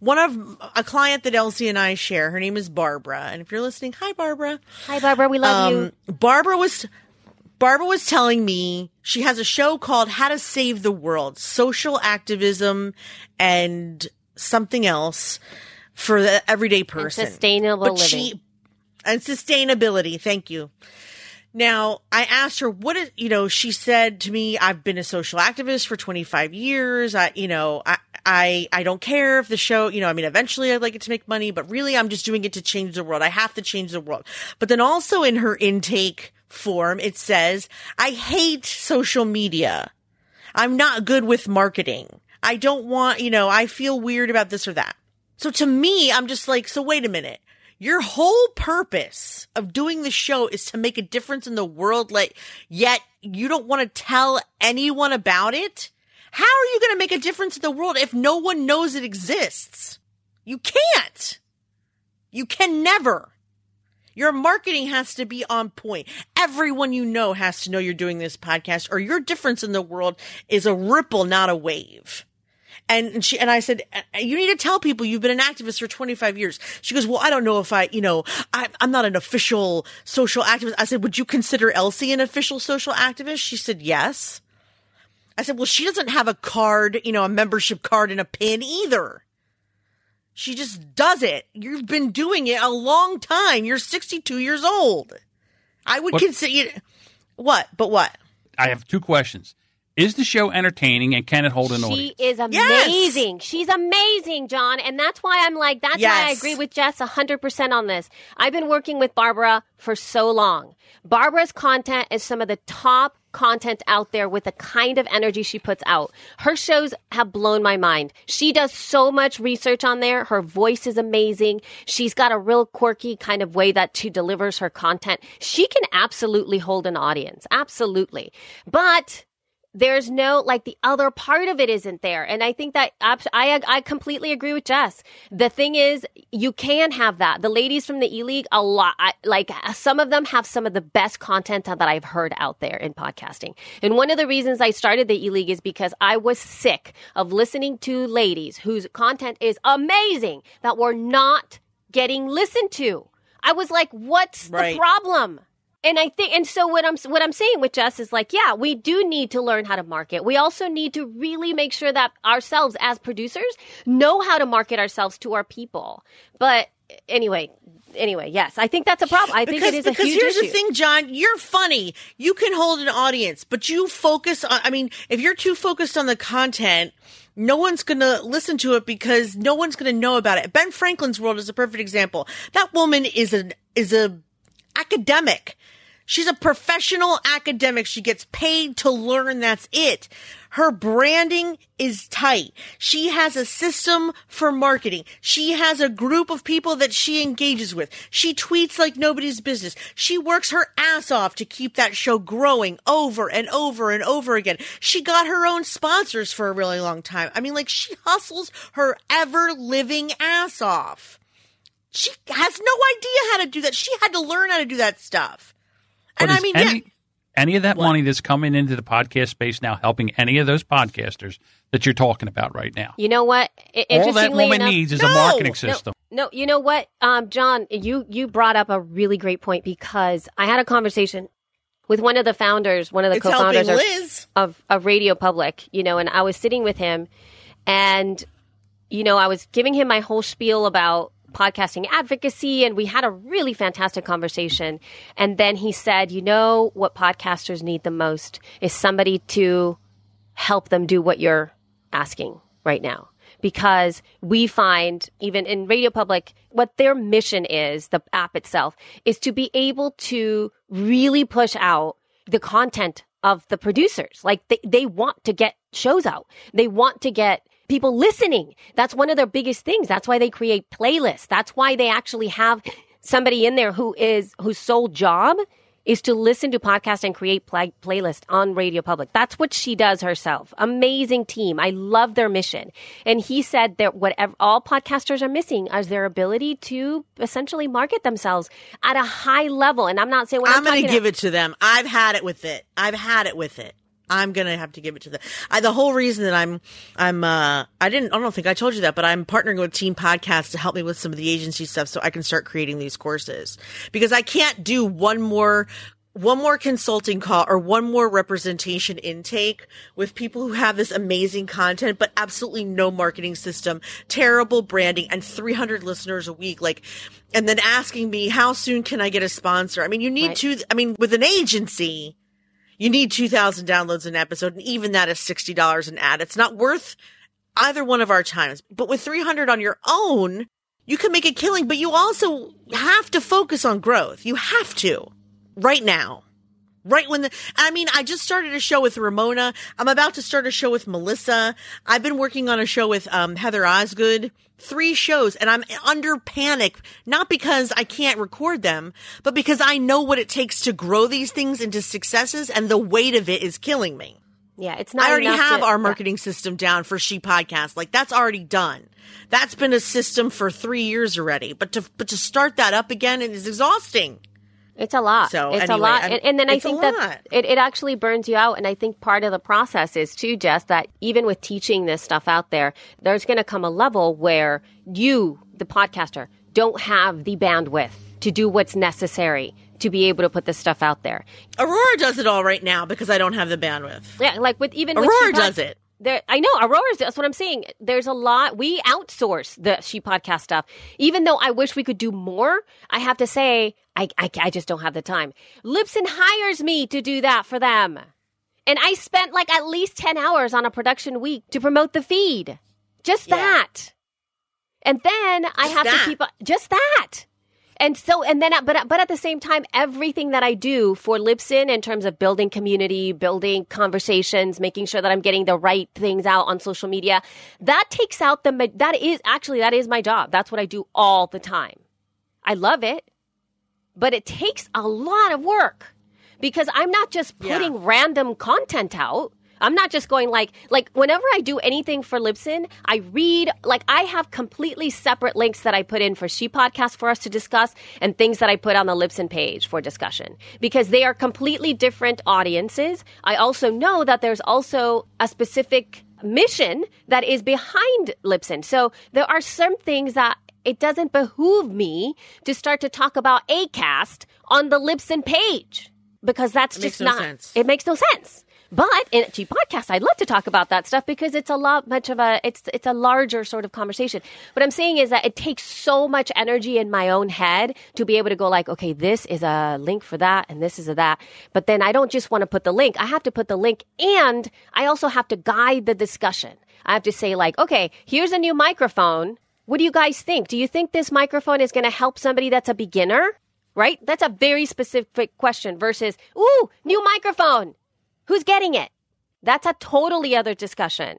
A: one of a client that Elsie and I share. Her name is Barbara. And if you're listening, hi, Barbara.
B: Hi, Barbara. We love you.
A: Um, Barbara was Barbara was telling me she has a show called How to Save the World: Social Activism and something else for the everyday person.
B: sustainable
A: But she- and sustainability. Thank you. Now, I asked her what is, you know, she said to me, I've been a social activist for 25 years. I, you know, I, I, I don't care if the show, you know, I mean, eventually I'd like it to make money, but really I'm just doing it to change the world. I have to change the world. But then also in her intake form, it says, I hate social media. I'm not good with marketing. I don't want, you know, I feel weird about this or that. So to me, I'm just like, so wait a minute. Your whole purpose of doing the show is to make a difference in the world, like, yet you don't want to tell anyone about it? How are you going to make a difference in the world if no one knows it exists? You can't. You can never. Your marketing has to be on point. Everyone you know has to know you're doing this podcast or your difference in the world is a ripple, not a wave. And she, and I said, "Uh, you need to tell people you've been an activist for 25 years. She goes, well, I don't know if I, you know, I, I'm not an official social activist. I said, would you consider Elsie an official social activist? She said, yes. I said, well, she doesn't have a card, you know, a membership card and a pin either. She just does it. You've been doing it a long time. You're 62 years old. I would
C: What-
A: consider what, but what?
C: I have two questions. Is the show entertaining and can it hold an
B: She
C: audience?
B: She is amazing. She's amazing, John. And that's why I'm like, that's why I agree with Jess 100% on this. I've been working with Barbara for so long. Barbara's content is some of the top content out there with the kind of energy she puts out. Her shows have blown my mind. She does so much research on there. Her voice is amazing. She's got a real quirky kind of way that she delivers her content. She can absolutely hold an audience. Absolutely. But there's no like the other part of it isn't there. And i think that I, I completely agree with jess. The thing is you can have that. The ladies from the e-league a lot I, like some of them have some of the best content that i've heard out there in podcasting. And one of the reasons i started the e-league is because i was sick of listening to ladies whose content is amazing that were not getting listened to. I was like what's right. the problem and I think, and so what I'm what I'm saying with Jess is like, yeah, we do need to learn how to market. We also need to really make sure that ourselves as producers know how to market ourselves to our people. But anyway, anyway, yes, I think that's a problem. I think
A: because,
B: it is a
A: because
B: huge
A: here's
B: issue.
A: the thing, John. You're funny. You can hold an audience, but you focus on. I mean, if you're too focused on the content, no one's going to listen to it because no one's going to know about it. Ben Franklin's world is a perfect example. That woman is a is a academic. She's a professional academic. She gets paid to learn. That's it. Her branding is tight. She has a system for marketing. She has a group of people that she engages with. She tweets like nobody's business. She works her ass off to keep that show growing over and over and over again. She got her own sponsors for a really long time. I mean, like she hustles her ever living ass off. She has no idea how to do that. She had to learn how to do that stuff.
C: But and I mean, any, yeah. any of that what? money that's coming into the podcast space now helping any of those podcasters that you're talking about right now?
B: You know what?
C: All that woman enough, needs is no, a marketing system.
B: No, no, you know what, um, John, you you brought up a really great point because I had a conversation with one of the founders, one of the
A: it's
B: co-founders
A: of,
B: of, of Radio Public, you know, and I was sitting with him, and you know, I was giving him my whole spiel about podcasting advocacy and we had a really fantastic conversation. And then he said, you know what podcasters need the most is somebody to help them do what you're asking right now. Because we find, even in Radio Public, what their mission is, the app itself, is to be able to really push out the content of the producers. Like they, they want to get shows out. They want to get people listening. That's one of their biggest things. That's why they create playlists. That's why they actually have somebody in there who is, whose sole job is to listen to podcasts and create play- playlist on Radio Public. That's what she does herself. Amazing team. I love their mission. And he said that whatever all podcasters are missing is their ability to essentially market themselves at a high level. And I'm not saying
A: I'm, I'm
B: going
A: to give it to them. I've had it with it. I've had it with it. I'm gonna have to give it to them. I, the whole reason that I'm, I'm, uh, I didn't, I don't think I told you that, but I'm partnering with Team Podcast to help me with some of the agency stuff so I can start creating these courses because I can't do one more one more consulting call or one more representation intake with people who have this amazing content, but absolutely no marketing system, terrible branding and 300 listeners a week. Like, and then asking me, how soon can I get a sponsor? I mean, you need right. to, I mean, with an agency, you need 2000 downloads an episode and even that is $60 an ad. It's not worth either one of our times. But with 300 on your own, you can make a killing, but you also have to focus on growth. You have to right now. Right when the, I mean, I just started a show with Ramona. I'm about to start a show with Melissa. I've been working on a show with um, Heather Osgood three shows and I'm under panic, not because I can't record them, but because I know what it takes to grow these things into successes and the weight of it is killing me.
B: Yeah, it's not.
A: I already have
B: to,
A: our marketing yeah. system down for She Podcast. Like that's already done. That's been a system for three years already. But to but to start that up again it is exhausting.
B: It's a lot. So it's anyway, a lot, and, and, then I think that it, it actually burns you out. And I think part of the process is too, Jess, that even with teaching this stuff out there, there's going to come a level where you, the podcaster, don't have the bandwidth to do what's necessary to be able to put this stuff out there.
A: Aurora does it all right now because I don't have the bandwidth.
B: Yeah, like with even
A: Aurora
B: with
A: does it
B: there i know aurora's that's what i'm saying. There's a lot we outsource the she podcast stuff. Even though i wish we could do more i have to say i i, I just don't have the time. Libsyn hires me to do that for them. And i spent like at least 10 hours on a production week to promote the feed. Just yeah. that. And then just i have that. to keep up just that and so and then but but at the same time everything that i do for libsyn in terms of building community building conversations making sure that i'm getting the right things out on social media that takes out the that is actually that is my job. That's what i do all the time. I love it but it takes a lot of work because i'm not just putting yeah. random content out I'm not just going like like whenever I do anything for Libsyn, I read like I have completely separate links that I put in for She Podcast for us to discuss and things that I put on the Libsyn page for discussion because they are completely different audiences. I also know that there's also a specific mission that is behind Libsyn. So there are some things that it doesn't behoove me to start to talk about ACAST on the Libsyn page because that's
A: It
B: just not
A: sense.
B: it makes no sense. But in a She Podcast, I'd love to talk about that stuff because it's a lot much of a it's it's a larger sort of conversation. What I'm saying is that it takes so much energy in my own head to be able to go like, okay, this is a link for that and this is a that. But then I don't just want to put the link. I have to put the link and I also have to guide the discussion. I have to say like, okay, here's a new microphone. What do you guys think? Do you think this microphone is going to help somebody that's a beginner? Right? That's a very specific question versus, ooh, new microphone. Who's getting it? That's a totally other discussion.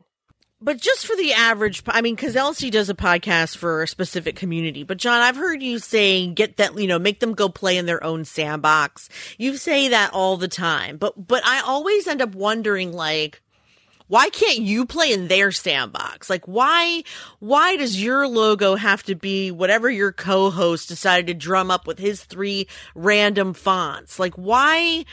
A: But just for the average, I mean, because Elsie does a podcast for a specific community. But John, I've heard you saying, get that, you know, make them go play in their own sandbox. You say that all the time. But but I always end up wondering, like, why can't you play in their sandbox? Like, why why does your logo have to be whatever your co-host decided to drum up with his three random fonts? Like, why?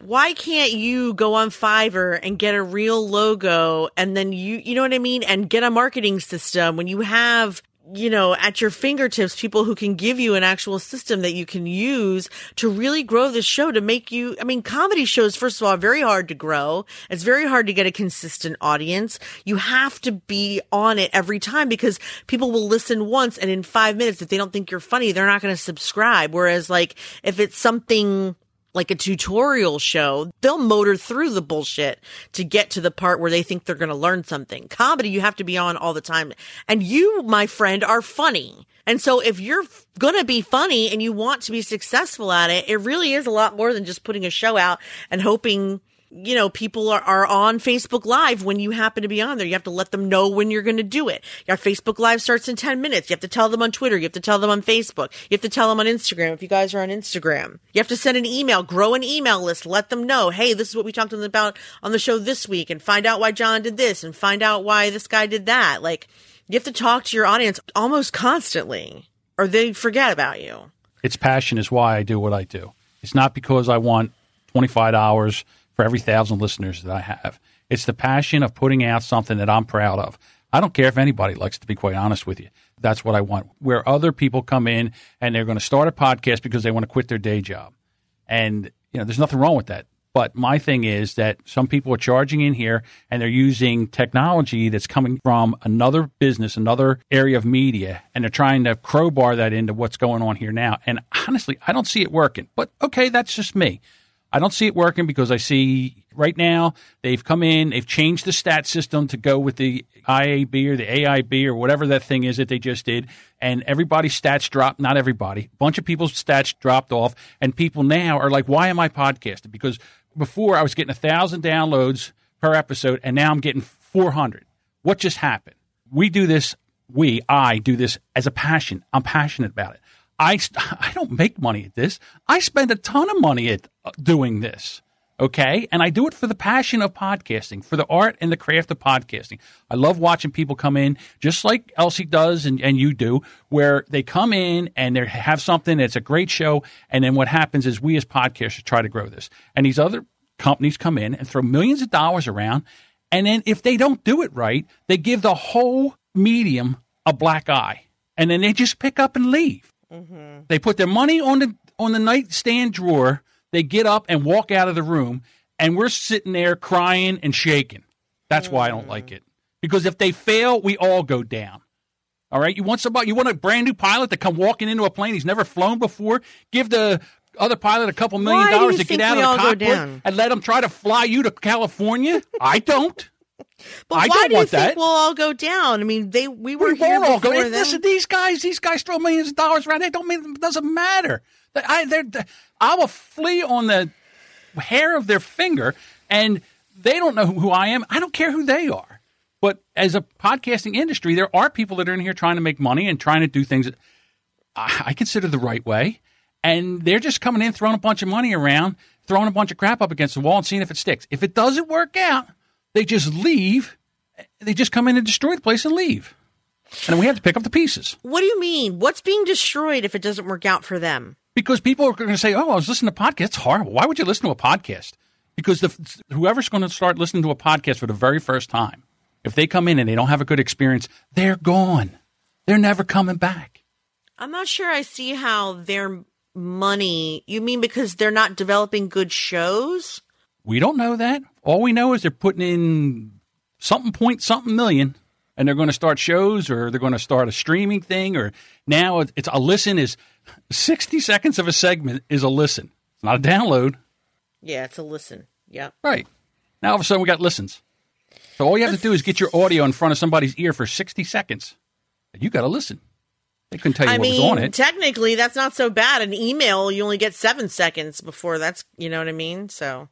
A: Why can't you go on Fiverr and get a real logo and then you, you know what I mean? And get a marketing system when you have, you know, at your fingertips, people who can give you an actual system that you can use to really grow this show to make you, I mean, comedy shows, first of all, are very hard to grow. It's very hard to get a consistent audience. You have to be on it every time because people will listen once and in five minutes, if they don't think you're funny, they're not going to subscribe. Whereas like if it's something, like a tutorial show, they'll motor through the bullshit to get to the part where they think they're going to learn something. Comedy, you have to be on all the time. And you, my friend, are funny. And so if you're going to be funny and you want to be successful at it, it really is a lot more than just putting a show out and hoping you know, people are, are on Facebook Live when you happen to be on there. You have to let them know when you're going to do it. Your Facebook Live starts in 10 minutes. You have to tell them on Twitter. You have to tell them on Facebook. You have to tell them on Instagram if you guys are on Instagram. You have to send an email, grow an email list, let them know, hey, this is what we talked to them about on the show this week and find out why John did this and find out why this guy did that. Like, you have to talk to your audience almost constantly or they forget about you.
C: It's passion is why I do what I do. It's not because I want twenty five dollars for every thousand listeners that I have. It's the passion of putting out something that I'm proud of. I don't care if anybody likes to be quite honest with you. That's what I want. Where other people come in and they're going to start a podcast because they want to quit their day job. And you know, there's nothing wrong with that. But my thing is that some people are charging in here and they're using technology that's coming from another business, another area of media, and they're trying to crowbar that into what's going on here now. And honestly, I don't see it working. But okay, that's just me. I don't see it working because I see right now they've come in, they've changed the stat system to go with the IAB or the AIB or whatever that thing is that they just did, and everybody's stats dropped. Not everybody, a bunch of people's stats dropped off, and people now are like, "Why am I podcasting?" Because before I was getting a thousand downloads per episode, and now I'm getting four hundred. What just happened? We do this. We, I do this as a passion. I'm passionate about it. I, <laughs> I don't make money at this. I spend a ton of money at uh, doing this. Okay. And I do it for the passion of podcasting, for the art and the craft of podcasting. I love watching people come in, just like Elsie does and, and you do, where they come in and they have something that's a great show. And then what happens is we as podcasters try to grow this. And these other companies come in and throw millions of dollars around. And then if they don't do it right, they give the whole medium a black eye. And then they just pick up and leave. They put their money on the on the nightstand drawer. They get up and walk out of the room, and we're sitting there crying and shaking. That's why I don't like it. Because if they fail, we all go down. All right. You want somebody? You want a brand new pilot to come walking into a plane he's never flown before? Give the other pilot a couple million
A: Why
C: dollars to get out of the cockpit and let him try to fly you to California? I don't.
A: But
C: I
A: why do you think
C: that.
A: we'll all go down? I mean, they we were
C: We
A: here
C: won't all go.
A: them.
C: Listen, these guys, these guys throw millions of dollars around. They don't mean it doesn't matter. I, they're, I will flee on the hair of their finger, and they don't know who I am. I don't care who they are. But as a podcasting industry, there are people that are in here trying to make money and trying to do things that I consider the right way, and they're just coming in, throwing a bunch of money around, throwing a bunch of crap up against the wall, and seeing if it sticks. If it doesn't work out, They just leave. They just come in and destroy the place and leave. And then we have to pick up the pieces.
A: What do you mean? What's being destroyed if it doesn't work out for them?
C: Because people are going to say, oh, I was listening to podcasts. It's horrible. Why would you listen to a podcast? Because the, whoever's going to start listening to a podcast for the very first time, if they come in and they don't have a good experience, they're gone. They're never coming back.
A: I'm not sure I see how their money, you mean because they're not developing good shows?
C: We don't know that. All we know is they're putting in something point something million and they're going to start shows or they're going to start a streaming thing or now it's a listen is 60 seconds of a segment is a listen. It's not a download.
A: Yeah, it's a listen. Yeah.
C: Right. Now all of a sudden we got listens. So all you have to do is get your audio in front of somebody's ear for 60 seconds. And you got to listen. They couldn't tell you
A: I
C: what
A: mean,
C: was on it.
A: technically, that's not so bad. An email, you only get seven seconds before that's, you know what I mean? So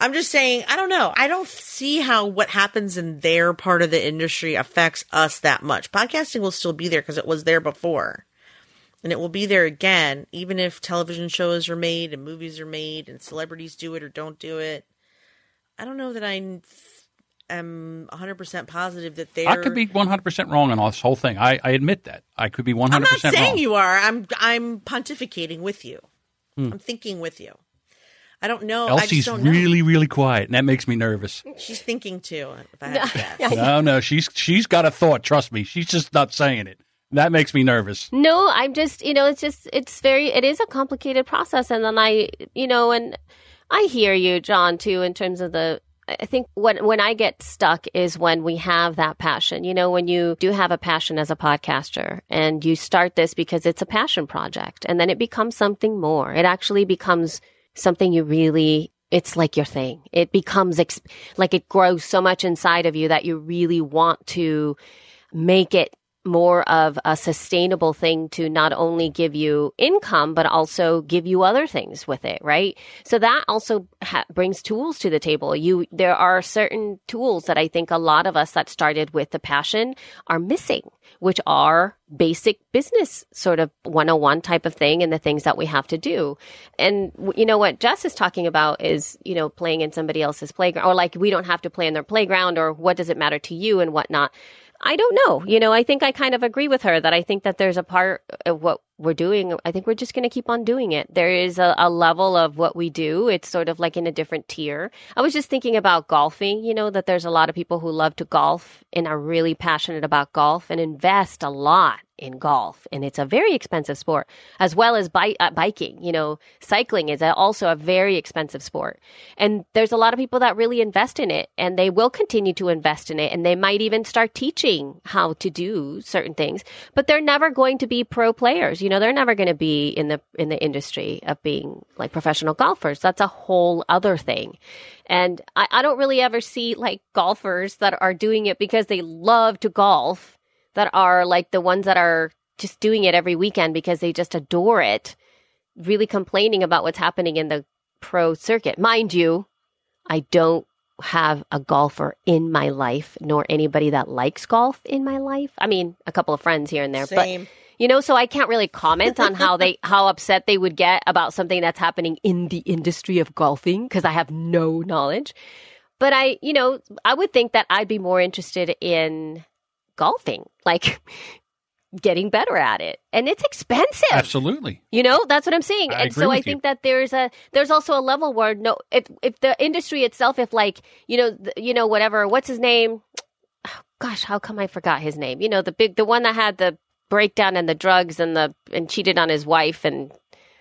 A: I'm just saying, I don't know. I don't see how what happens in their part of the industry affects us that much. Podcasting will still be there because it was there before. And it will be there again, even if television shows are made and movies are made and celebrities do it or don't do it. I don't know that I am 100% positive that they're.
C: I could be 100% wrong on this whole thing. I, I admit that. I could be 100%
A: I'm not saying
C: wrong.
A: you are. I'm I'm pontificating with you.
C: Hmm.
A: I'm thinking with you. I don't know. I
C: Elsie's
A: don't know.
C: really, really quiet, and that makes me nervous.
A: She's thinking too. If I had guess. <laughs>
C: no, no, she's she's got a thought. Trust me, she's just not saying it. That makes me nervous.
B: No, I'm just, you know, it's just, it's very, it is a complicated process. And then I, you know, and I hear you, John, too, in terms of the, I think when, when I get stuck is when we have that passion. You know, when you do have a passion as a podcaster and you start this because it's a passion project and then it becomes something more. It actually becomes something you really it's like your thing. It becomes ex- like it grows so much inside of you that you really want to make it more of a sustainable thing to not only give you income, but also give you other things with it, right? So that also ha- brings tools to the table. You, there are certain tools that I think a lot of us that started with the passion are missing, which are basic business sort of 101 type of thing and the things that we have to do. And you know what Jess is talking about is, you know, playing in somebody else's playground or like we don't have to play in their playground or what does it matter to you and whatnot. I don't know. You know, I think I kind of agree with her that I think that there's a part of what we're doing. I think we're just going to keep on doing it. There is a, a, level of what we do. It's sort of like in a different tier. I was just thinking about golfing, you know, that there's a lot of people who love to golf and are really passionate about golf and invest a lot in golf and it's a very expensive sport as well as bi- uh, biking you know cycling is also a very expensive sport and there's a lot of people that really invest in it and they will continue to invest in it and they might even start teaching how to do certain things but they're never going to be pro players you know they're never going to be in the in the industry of being like professional golfers that's a whole other thing and I, I don't really ever see like golfers that are doing it because they love to golf that are like the ones that are just doing it every weekend because they just adore it, really complaining about what's happening in the pro circuit. Mind you, I don't have a golfer in my life, nor anybody that likes golf in my life. I mean, a couple of friends here and there,
A: Same.
B: but you know, so I can't really comment on how they <laughs> how upset they would get about something that's happening in the industry of golfing because I have no knowledge. But I, you know, I would think that I'd be more interested in golfing, like <laughs> getting better at it. And it's expensive.
C: Absolutely.
B: You know, that's what I'm saying.
C: I
B: and so
C: with
B: I
C: you.
B: think that there's a there's also a level where no if if the industry itself if like, you know, th- you know whatever, what's his name? Oh, gosh, how come I forgot his name? You know, the big the one that had the breakdown and the drugs and the and cheated on his wife and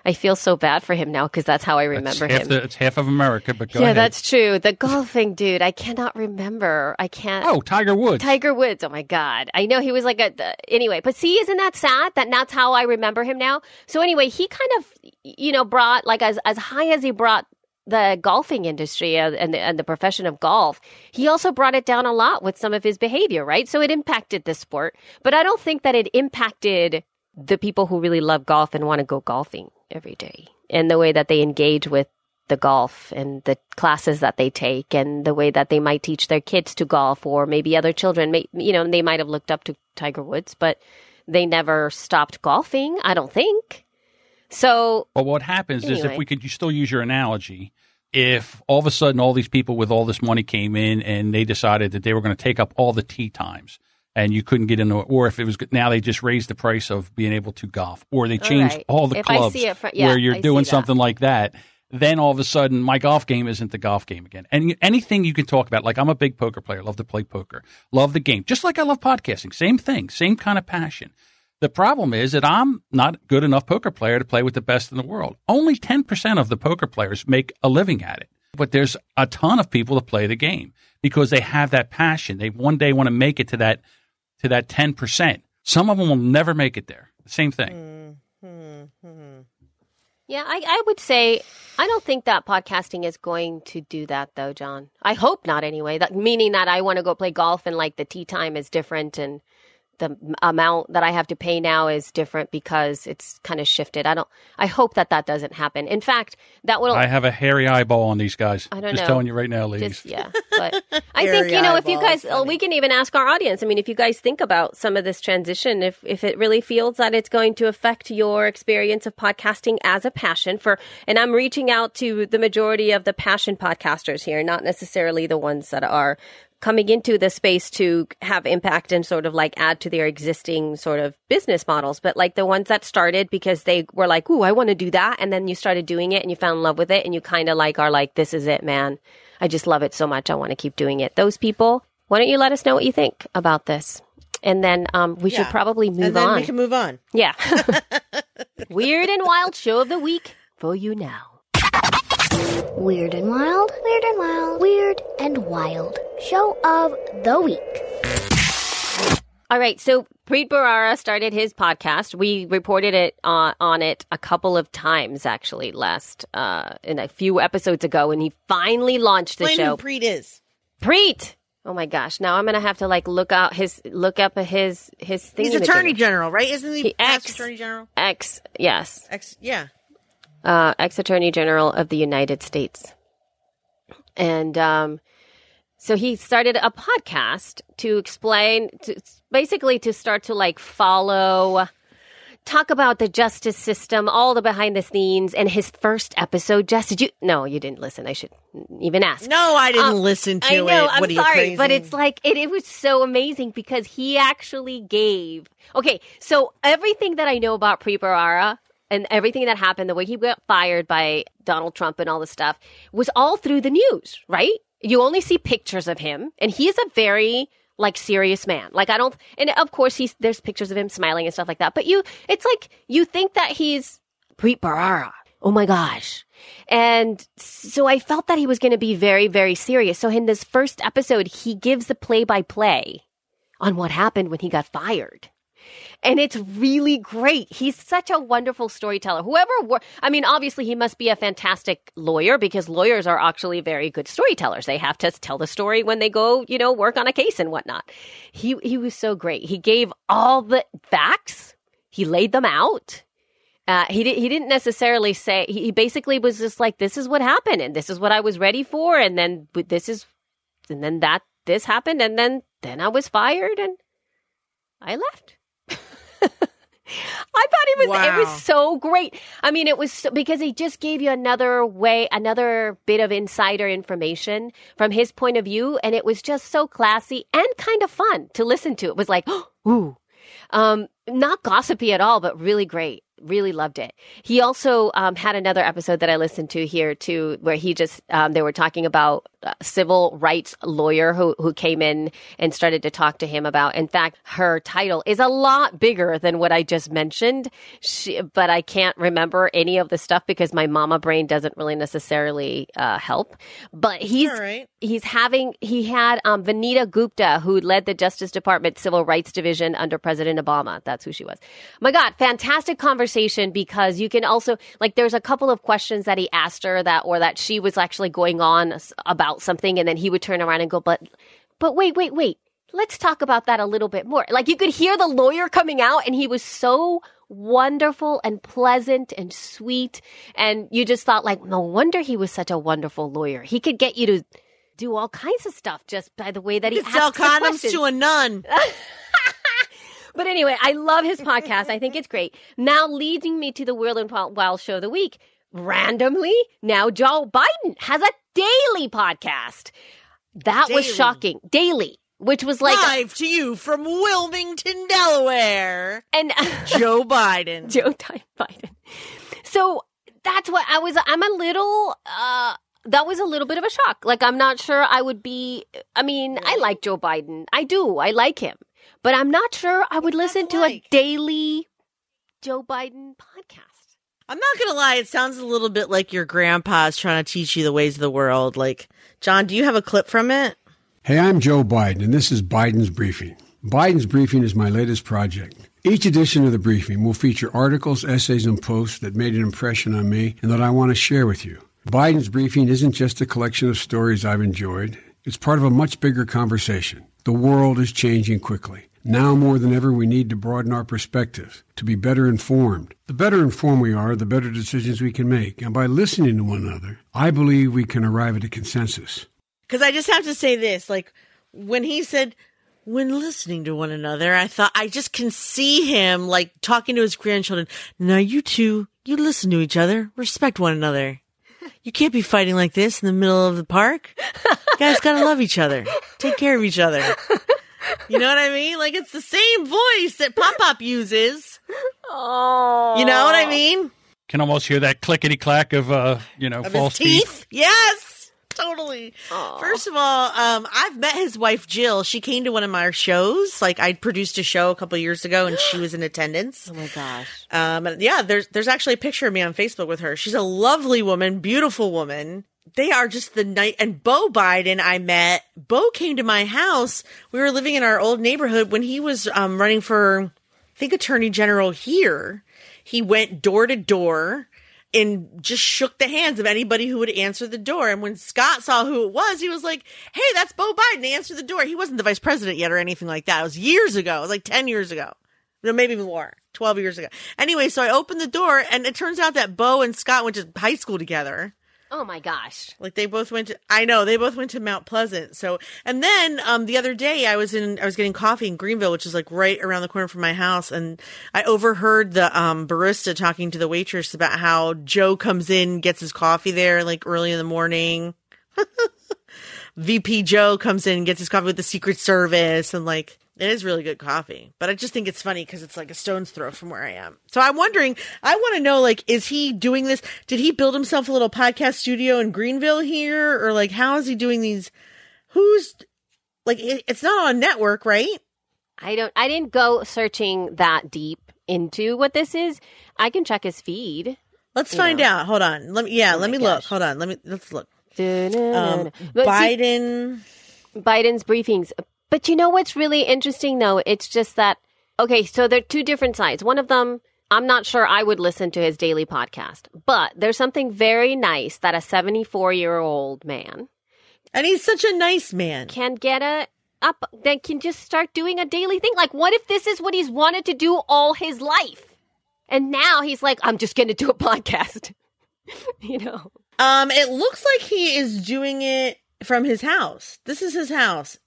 B: I feel so bad for him now because that's how I remember
C: it's
B: him.
C: The, it's half of America, but go
B: yeah,
C: ahead.
B: that's true. The golfing dude, I cannot remember. I can't.
C: oh, Tiger Woods.
B: Tiger Woods. Oh my God. I know he was like a, uh, anyway, but see, isn't that sad that that's how I remember him now? So anyway, he kind of, you know, brought like as, as high as he brought the golfing industry and the, and the profession of golf, he also brought it down a lot with some of his behavior, right? So it impacted the sport, but I don't think that it impacted the people who really love golf and want to go golfing every day and the way that they engage with the golf and the classes that they take and the way that they might teach their kids to golf or maybe other children may, you know they might have looked up to Tiger Woods but they never stopped golfing I don't think so
C: Well, what happens is if we could you still use your analogy, if all of a sudden all these people with all this money came in and they decided that they were going to take up all the tee times and you couldn't get into it, or if it was now they just raised the price of being able to golf, or they changed
B: right.
C: all the
B: If
C: clubs
B: see it fr- yeah,
C: where you're
B: I
C: doing something like that. Then all of a sudden, my golf game isn't the golf game again. And anything you can talk about, like I'm a big poker player, love to play poker, love the game, just like I love podcasting. Same thing, same kind of passion. The problem is that I'm not good enough poker player to play with the best in the world. Only 10% of the poker players make a living at it. But there's a ton of people that play the game because they have that passion. They one day want to make it to that to that 10%. Some of them will never make it there. Same thing. Mm-hmm.
B: Yeah, I, I would say I don't think that podcasting is going to do that though, John. I hope not anyway. That meaning that I want to go play golf and like the tea time is different and the amount that I have to pay now is different because it's kind of shifted. I don't I hope that that doesn't happen. In fact, that will
C: I have a hairy eyeball on these guys.
B: I don't
C: Just
B: know.
C: telling you right now, ladies.
B: just yeah but <laughs> i think you know if you guys uh,
A: funny.
B: we can even ask our audience i mean if you guys think about some of this transition if if it really feels that it's going to affect your experience of podcasting as a passion for and i'm reaching out to the majority of the passion podcasters here not necessarily the ones that are coming into the space to have impact and sort of like add to their existing sort of business models but like the ones that started because they were like ooh i want to do that and then you started doing it and you fell in love with it and you kind of like are like this is it man I just love it so much. I want to keep doing it. Those people, why don't you let us know what you think about this? And then um, we should probably move
A: and then
B: on.
A: we can move on.
B: yeah. <laughs> Weird and wild show of the week for you now.
D: Weird and Wild, Weird and Wild, Weird and Wild. Show of the week.
B: All right. So Preet Bharara started his podcast. We reported it uh, on it a couple of times actually last uh, in a few episodes ago, and he finally launched the
A: Explain
B: show.
A: who Preet is.
B: Preet. Oh my gosh! Now I'm gonna have to like look out his look up his his thing.
A: He's Attorney General, right? Isn't he,
B: He ex-
A: Attorney General?
B: X. Yes.
A: Ex, yeah.
B: Uh, ex Attorney General of the United States. And um, so he started a podcast to explain, to, basically, to start to like follow, talk about the justice system, all the behind the scenes. And his first episode, Jess, did you? No, you didn't listen. I should even ask.
A: No, I didn't
B: Um,
A: listen to
B: I know.
A: it.
B: I'm
A: what are you,
B: sorry, but it's like it, it was so amazing because he actually gave. Okay, so everything that I know about Preet Bharara and everything that happened, the way he got fired by Donald Trump and all this stuff, was all through the news, right? You only see pictures of him, and he is a very like serious man. Like I don't, and of course he's there's pictures of him smiling and stuff like that. But you, it's like you think that he's Preet Bharara. Oh my gosh. And so I felt that he was going to be very, very serious. So in this first episode, he gives the play by play on what happened when he got fired. And it's really great. He's such a wonderful storyteller. Whoever, wor- I mean, obviously he must be a fantastic lawyer because lawyers are actually very good storytellers. They have to tell the story when they go, you know, work on a case and whatnot. He, he was so great. He gave all the facts. He laid them out. Uh, he did, he didn't necessarily say he he basically was just like this is what happened and this is what I was ready for and then this is and then that this happened and then then I was fired and I left. I thought it was it was so great. I mean, it was so, because he just gave you another way, another bit of insider information from his point of view, and it was just so classy and kind of fun to listen to. It was like, <gasps> ooh, um, not gossipy at all, but really great. Really loved it. He also um, had another episode that I listened to here too, where he just um, they were talking about a civil rights lawyer who who came in and started to talk to him about. In fact, her title is a lot bigger than what I just mentioned, she, but I can't remember any of the stuff because my mama brain doesn't really necessarily uh, help. But he's
A: right.
B: he's having he had um, Vanita Gupta who led the Justice Department Civil Rights Division under President Obama. That's who she was. My God, fantastic conversation because you can also like there's a couple of questions that he asked her that or that she was actually going on about something and then he would turn around and go, but but wait, wait, wait. Let's talk about that a little bit more. Like you could hear the lawyer coming out and he was so wonderful and pleasant and sweet and you just thought like no wonder he was such a wonderful lawyer. He could get you to do all kinds of stuff just by the way that he
A: sell condoms to a nun. <laughs>
B: But anyway, I love his podcast. I think it's great. Now, leading me to the Weird and Wild Show of the week, randomly, now Joe Biden has a daily podcast. That was shocking. Daily, which was like,
A: Live to you from Wilmington, Delaware,
B: and <laughs>
A: Joe Biden.
B: Joe Biden. So that's what I was. I'm a little. uh That was a little bit of a shock. Like I'm not sure I would be. I mean, I like Joe Biden. I do. I like him, but I'm not sure I would
A: What's
B: listen to
A: like?
B: a daily Joe Biden podcast.
A: I'm not gonna lie, it sounds a little bit like your grandpa's trying to teach you the ways of the world. Like, John, do you have a clip from it?
E: Hey, I'm Joe Biden, and this is Biden's Briefing. Biden's Briefing is my latest project. Each edition of the briefing will feature articles, essays, and posts that made an impression on me and that I want to share with you. Biden's Briefing isn't just a collection of stories I've enjoyed, it's part of a much bigger conversation. The world is changing quickly. Now more than ever, we need to broaden our perspectives, to be better informed. The better informed we are, the better decisions we can make. And by listening to one another, I believe we can arrive at a consensus.
A: Because I just have to say this: like, when he said, "When listening to one another," I thought I just can see him like talking to his grandchildren. Now, you two, you listen to each other, respect one another. You can't be fighting like this in the middle of the park. You guys gotta love each other. Take care of each other. You know what I mean? Like it's the same voice that Pop Pop uses.
B: Oh,
A: You know what I mean?
C: Can almost hear that clickety clack of uh, you know,
A: Of
C: false
A: his teeth. Yes, totally. First of all, um, I've met his wife Jill. She came to one of my shows. Like I produced a show a couple years ago, and she was in attendance. <gasps>
B: Oh my gosh.
A: Um, yeah, there's there's actually a picture of me on Facebook with her. She's a lovely woman, beautiful woman. They are just the night. And Bo Biden, I met. Bo came to my house. We were living in our old neighborhood when he was um, running for, I think, Attorney General here. He went door to door and just shook the hands of anybody who would answer the door. And when Scott saw who it was, he was like, "Hey, that's Bo Biden. Answer the door." He wasn't the vice president yet or anything like that. It was years ago. It was like ten years ago. No, maybe more. 12 years ago. Anyway, so I opened the door and it turns out that Bo and Scott went to high school together.
B: Oh my gosh.
A: Like they both went to I know, they both went to Mount Pleasant. So and then um the other day I was in I was getting coffee in Greenville, which is like right around the corner from my house, and I overheard the um barista talking to the waitress about how Joe comes in, gets his coffee there like early in the morning. <laughs> VP Joe comes in gets his coffee with the Secret Service and like it is really good coffee. But I just think it's funny because it's like a stone's throw from where I am. So I'm wondering, I want to know like, is he doing this? Did he build himself a little podcast studio in Greenville here? Or like, how is he doing these? Who's like, it, it's not on a network, right?
B: I don't. I didn't go searching that deep into what this is. I can check his feed.
A: Let's find
B: know.
A: out. Hold on. Let me, yeah,
B: Oh
A: let me look. Hold on. Let me, let's look. Um,
B: but see,
A: Biden.
B: Biden's briefings. But you know what's really interesting though? It's just that okay, so they're two different sides. One of them, I'm not sure I would listen to his daily podcast, but there's something very nice that a 74 year old man
A: And he's such a nice man.
B: can get a up that can just start doing a daily thing. Like what if this is what he's wanted to do all his life? And now he's like, I'm just gonna do a <laughs> podcast. <laughs> you know.
A: Um, it looks like he is doing it from his house. This is his house.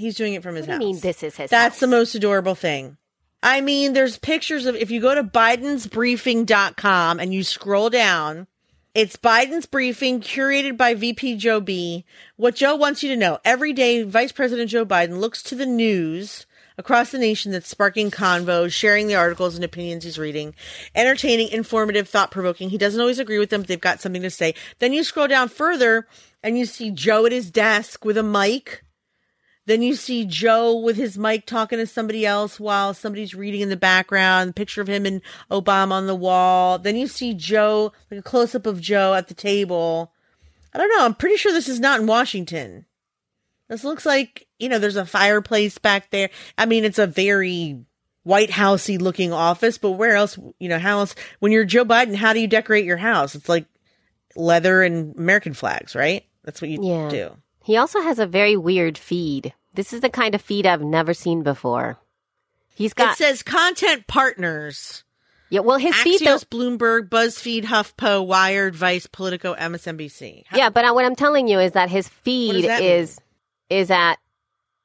A: He's doing it from his
B: What
A: house.
B: mean this is his
A: That's
B: house?
A: the most adorable thing. I mean, there's pictures of if you go to bidensbriefing.com and you scroll down, it's Biden's briefing curated by VP Joe B. What Joe wants you to know every day, Vice President Joe Biden looks to the news across the nation that's sparking convos, sharing the articles and opinions he's reading, entertaining, informative, thought provoking. He doesn't always agree with them, but they've got something to say. Then you scroll down further and you see Joe at his desk with a mic. Then you see Joe with his mic talking to somebody else while somebody's reading in the background, picture of him and Obama on the wall. Then you see Joe, like a close up of Joe at the table. I don't know. I'm pretty sure this is not in Washington. This looks like, you know, there's a fireplace back there. I mean, it's a very White Housey looking office, but where else, you know, how else, when you're Joe Biden, how do you decorate your house? It's like leather and American flags, right? That's what you
B: Yeah.
A: do.
B: He also has a very weird feed. This is the kind of feed I've never seen before. He's got
A: it says content partners.
B: yeah. Well, his feed though.
A: Bloomberg, BuzzFeed, HuffPo, Wired, Vice, Politico, MSNBC. How-
B: Yeah, but what I'm telling you is that his feed
A: that
B: is is at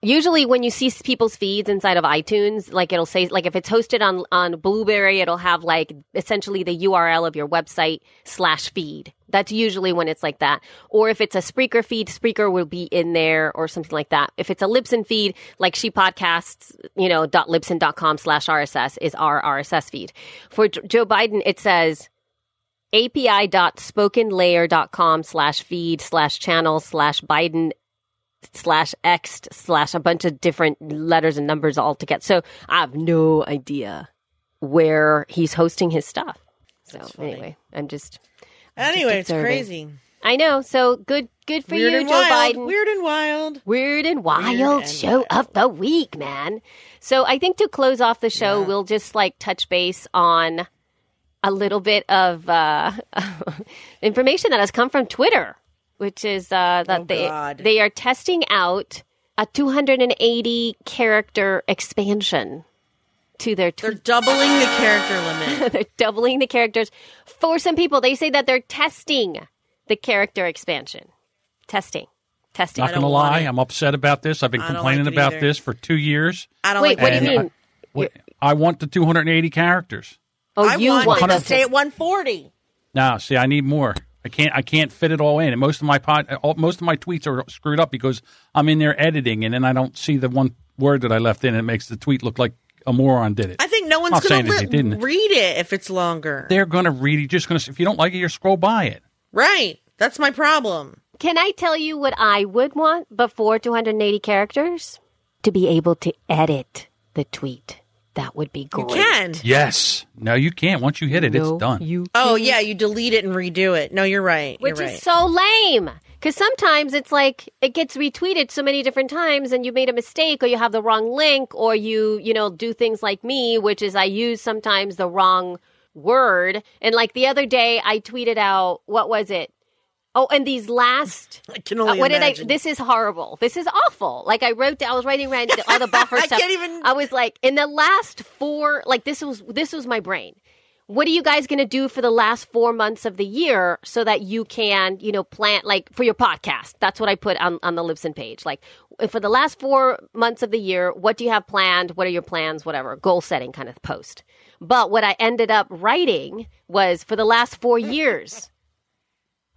B: usually when you see people's feeds inside of iTunes, like it'll say, like if it's hosted on on Blubrry, it'll have like essentially the URL of your website slash feed. That's usually when it's like that. Or if it's a Spreaker feed, Spreaker will be in there or something like that. If it's a Libsyn feed, like she podcasts, you know, dot libsyn.com slash RSS is our RSS feed. For Joe Biden, it says api.spokenlayer.com slash feed slash channel slash Biden slash X slash a bunch of different letters and numbers all together. So I have no idea where he's hosting his stuff. So anyway, I'm just
A: Anyway, it's crazy.
B: I know. So good good for
A: Weird
B: you, Joe
A: wild.
B: Biden.
A: Weird and wild.
B: Weird and wild
A: and
B: show of the week, man. So I think to close off the show, we'll just like touch base on a little bit of uh, <laughs> information that has come from Twitter, which is uh, that
A: Oh,
B: they
A: God.
B: they are testing out a 280 character expansion to their
A: They're doubling the character <laughs> limit.
B: they're doubling the characters for some people. They say that they're testing the character expansion. Testing, testing.
C: Not going to lie. I'm upset about this. I've been complaining
A: like
C: about
A: either.
C: this for two years.
A: I don't
B: Wait,
A: like
B: what do you
A: that.
C: And
B: mean?
C: What- I want the 280 characters.
B: Oh,
A: I
B: you
A: want,
B: want
A: it to
B: to
A: stay at 140.
C: Now, see, I need more. I can't. I can't fit it all in. And most of my pod, all, most of my tweets are screwed up because I'm in there editing, and then I don't see the one word that I left in. And it makes the tweet look like a moron did it.
A: I think no one's going
C: saying that
A: to
C: they
A: read it if it's longer.
C: They're going to read. You're just going to. If you don't like it, you scroll by it.
A: right. That's my problem.
B: Can I tell you what I would want before 280 characters? To be able to edit the tweet. That would be great.
A: You can.
C: Yes. No, you can't. Once you hit it,
B: No,
C: it's done.
B: You
A: Oh, yeah. You delete it and redo it. No, you're right.
B: which
A: you're right.
B: is so lame. Because sometimes it's like it gets retweeted so many different times, and you made a mistake, or you have the wrong link, or you you know do things like me, which is I use sometimes the wrong word. And like the other day, I tweeted out what was it? Oh, and these last <laughs>
A: I can
B: Uh,
A: only
B: what
A: imagine.
B: did I? This is horrible. This is awful. Like I wrote, I was writing around all the <laughs> buffer
A: I
B: stuff.
A: can't even-
B: I was like, in the last four, like this was this was my brain. What are you guys going to do for the last four months of the year so that you can, you know, plant like for your podcast? That's what I put on on the Libsyn page. Like for the last four months of the year, what do you have planned? What are your plans? Whatever goal setting kind of post. But what I ended up writing was for the last four years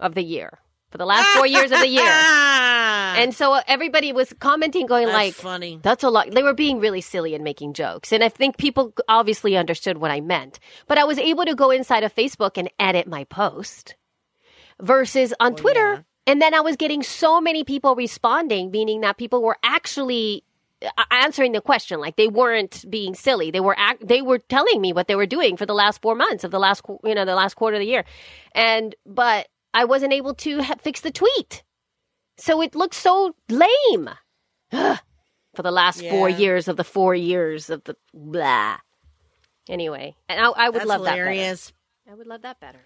B: of the year. For the last four years of the year. <laughs> And so everybody was commenting, going
A: that's
B: like,
A: funny.
B: "That's a lot." They were being really silly and making jokes, and I think people obviously understood what I meant. But I was able to go inside of Facebook and edit my post, versus on Twitter. And then I was getting so many people responding, meaning that people were actually uh, answering the question, like they weren't being silly. They were act- they were telling me what they were doing for the last four months of the last you know the last quarter of the year, and but I wasn't able to ha- fix the tweet. So it looks so lame. For the last four years of the four years of the blah. Anyway, and I, I would
A: That's
B: love
A: hilarious.
B: that better. I would love that better.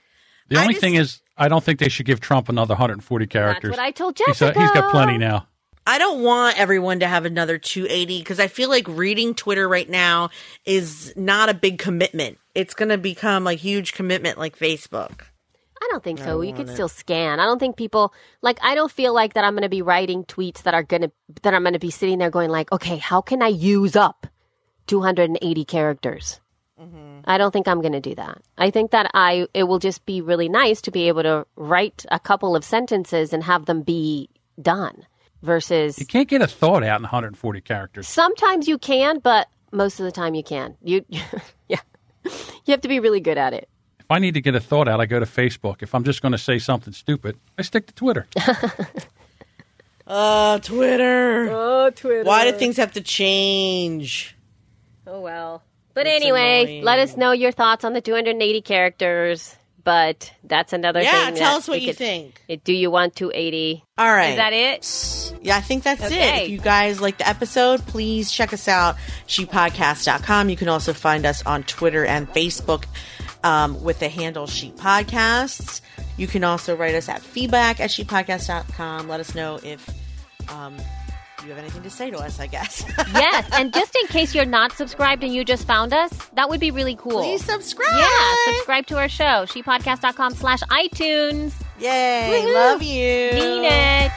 C: The
A: I
C: only
A: just-
C: thing is, I don't think they should give Trump another 140 characters.
B: That's what I told
C: He's,
B: Jessica.
C: he's got plenty now.
A: I don't want everyone to have another 280 because I feel like reading Twitter right now is not a big commitment. It's going to become a huge commitment like Facebook.
B: I don't think so. You could still scan. I don't think people like. I don't feel like that. I'm going to be writing tweets that are going to that I'm going to be sitting there going like, okay, how can I use up 280 characters? Mm-hmm. I don't think I'm going to do that. I think that I it will just be really nice to be able to write a couple of sentences and have them be done. Versus
C: You can't get a thought out in 140 characters.
B: sometimes you can, but most of the time you can. You <laughs> yeah, you have to be really good at it.
C: If I need to get a thought out, I go to Facebook. If I'm just going to say something stupid, I stick to Twitter. <laughs>
A: Uh, Twitter.
B: Oh, Twitter.
A: Why do things have to change?
B: Oh well. But
A: It's
B: anyway,
A: annoying.
B: let us know your thoughts on the 280 characters. But that's another
A: Yeah,
B: thing.
A: tell
B: that
A: us what you
B: could-
A: think.
B: It, do you want 280?
A: All right.
B: Is that it?
A: Yeah, I think that's
B: Okay.
A: it. If you guys like the episode, please check us out, shepodcast.com. You can also find us on Twitter and Facebook um, with the handle She Podcasts. You can also write us at feedback at shepodcast.com. Let us know if um, you have anything to say to us, I guess. <laughs>
B: yes. And just in case you're not subscribed and you just found us, that would be really cool.
A: please subscribe.
B: Yeah, subscribe to our show, shepodcast.com slash iTunes.
A: Yay.
B: Woohoo.
A: Love you.
B: Mean it.